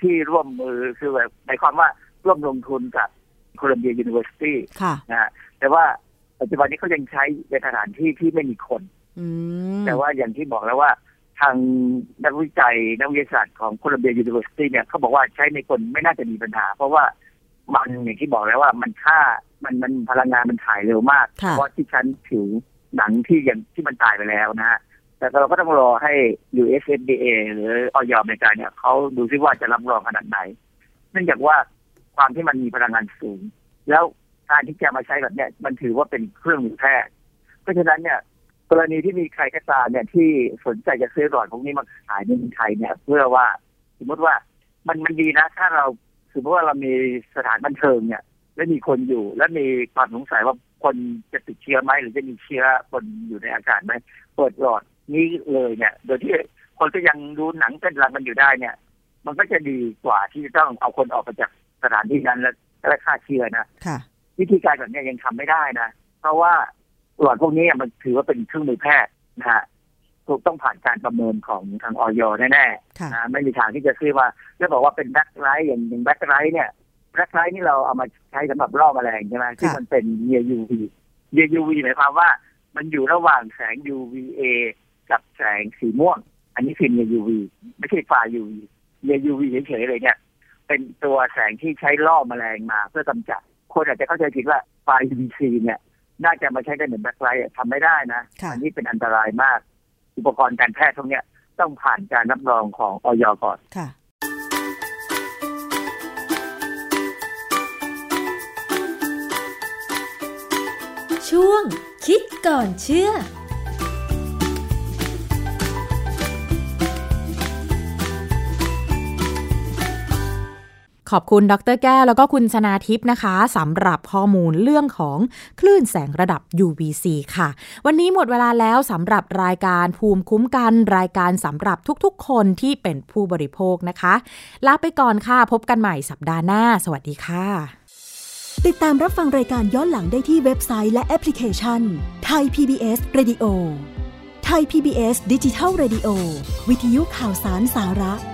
ที่ร่วมมือคือแบบในความว่าร่วมลงทุนกับ Columbia University ค่ะนะฮะแต่ว่าปัจจุบันนี้เขายังใช้ในสถานที่ที่ไม่มีคนอืมแต่ว่าอย่างที่บอกแล้วว่า ทางนักวิจัยนักวิทยาศาสตร์ของ Columbia University เนี่ยเขาบอกว่าใช้ในคนไม่น่าจะมีปัญหา เพราะว่า มันอย่างที่บอกแล้วว่ามันค่ามันมันพลังงานมันถ่ายเร็วมากค่ะเพราะที่ชั้นผิวหนังที่ยังที่มันตายไปแล้วนะฮะแต่เราก็ต้องรอให้ USFDA หรือออยอเมริกาเนี่ยเขาดูซิว่าจะรับรองขนาดไหน เนื่องจากว่าความที่มันมีพลังงานสูง แล้วการที่จะมาใช้แบบเนี้ยมันถือว่าเป็นเครื่องมือแพทย์เพราะฉะนั้นเนี่ยกรณีที่มีใครก็ตามเนี่ยที่สนใจจะซื้อหลอดพวกนี้มาขายในเมืองไทยเนี่ย เพื่อว่าสมมติว่ามันมันดีนะ ถ้าเรา สมมติว่าเรามีสถานบันเทิงเนี่ยและมีคนอยู่ และมีความสงสัยว่าคนจะติดเชื้อไหมหรือจะมีเชื้อคนอยู่ในอากาศไหมเปิดหลอดนี้เลยเนี่ย โดยที่คนก็ยังดูหนังเต้นรำมันอยู่ได้เนี่ย มันก็จะดีกว่าที่จะต้องเอาคนออกไปจากสถานที่นั้นแล้วและฆ่าเชื้อนะค่ะวิธีการแบบเนี้ยยังทำไม่ได้นะ เพราะว่าหลอดพวกนี้มันถือว่าเป็นเครื่องมือแพทย์นะฮะ ถูกต้องผ่านการประเมินของทางอย. แน่ค่ะๆนะไม่มีทางที่จะซื้อว่าจะบอกว่าเป็น black light อย่างอย่าง black light เนี่ยblack light นี่เราเอามาใช้สำหรับล่อแมลงใช่ไหมที่มันเป็นเนีย UV near UV หมายความว่า มันอยู่ระหว่างแสง UVA กับแสงสีม่วง อันนี้คือเนีย UV ไม่ใช่ไฟ UV near UV เฉยๆเลยเนี่ยเป็นตัวแสงที่ใช้ล่อแมลงมาเพื่อกำจัด คนอาจจะเข้าใจผิดว่าไฟ UVC เนี่ย น่าจะมาใช้ได้เหมือน black light ทำไม่ได้นะค่ะอันนี้เป็นอันตรายมาก อุปกรณ์การแพทย์พวกนี้ต้องผ่านการรับรองของอย.ก่อนค่ะช่วงคิดก่อนเชื่อ ขอบคุณดรแก้วแล้วก็คุณชนาทิพย์นะคะสำหรับข้อมูลเรื่องของคลื่นแสงระดับ UVC ค่ะ วันนี้หมดเวลาแล้วสำหรับรายการภูมิคุ้มกัน รายการสำหรับทุกๆ คนที่เป็นผู้บริโภคนะคะลาไปก่อนค่ะ พบกันใหม่สัปดาห์หน้า สวัสดีค่ะ ติดตามรับฟังรายการย้อนหลังได้ที่เว็บไซต์และแอปพลิเคชันไทย PBS Radio ไทย PBS ดิจิทัล Radio วิทยุข่าวสารสาระ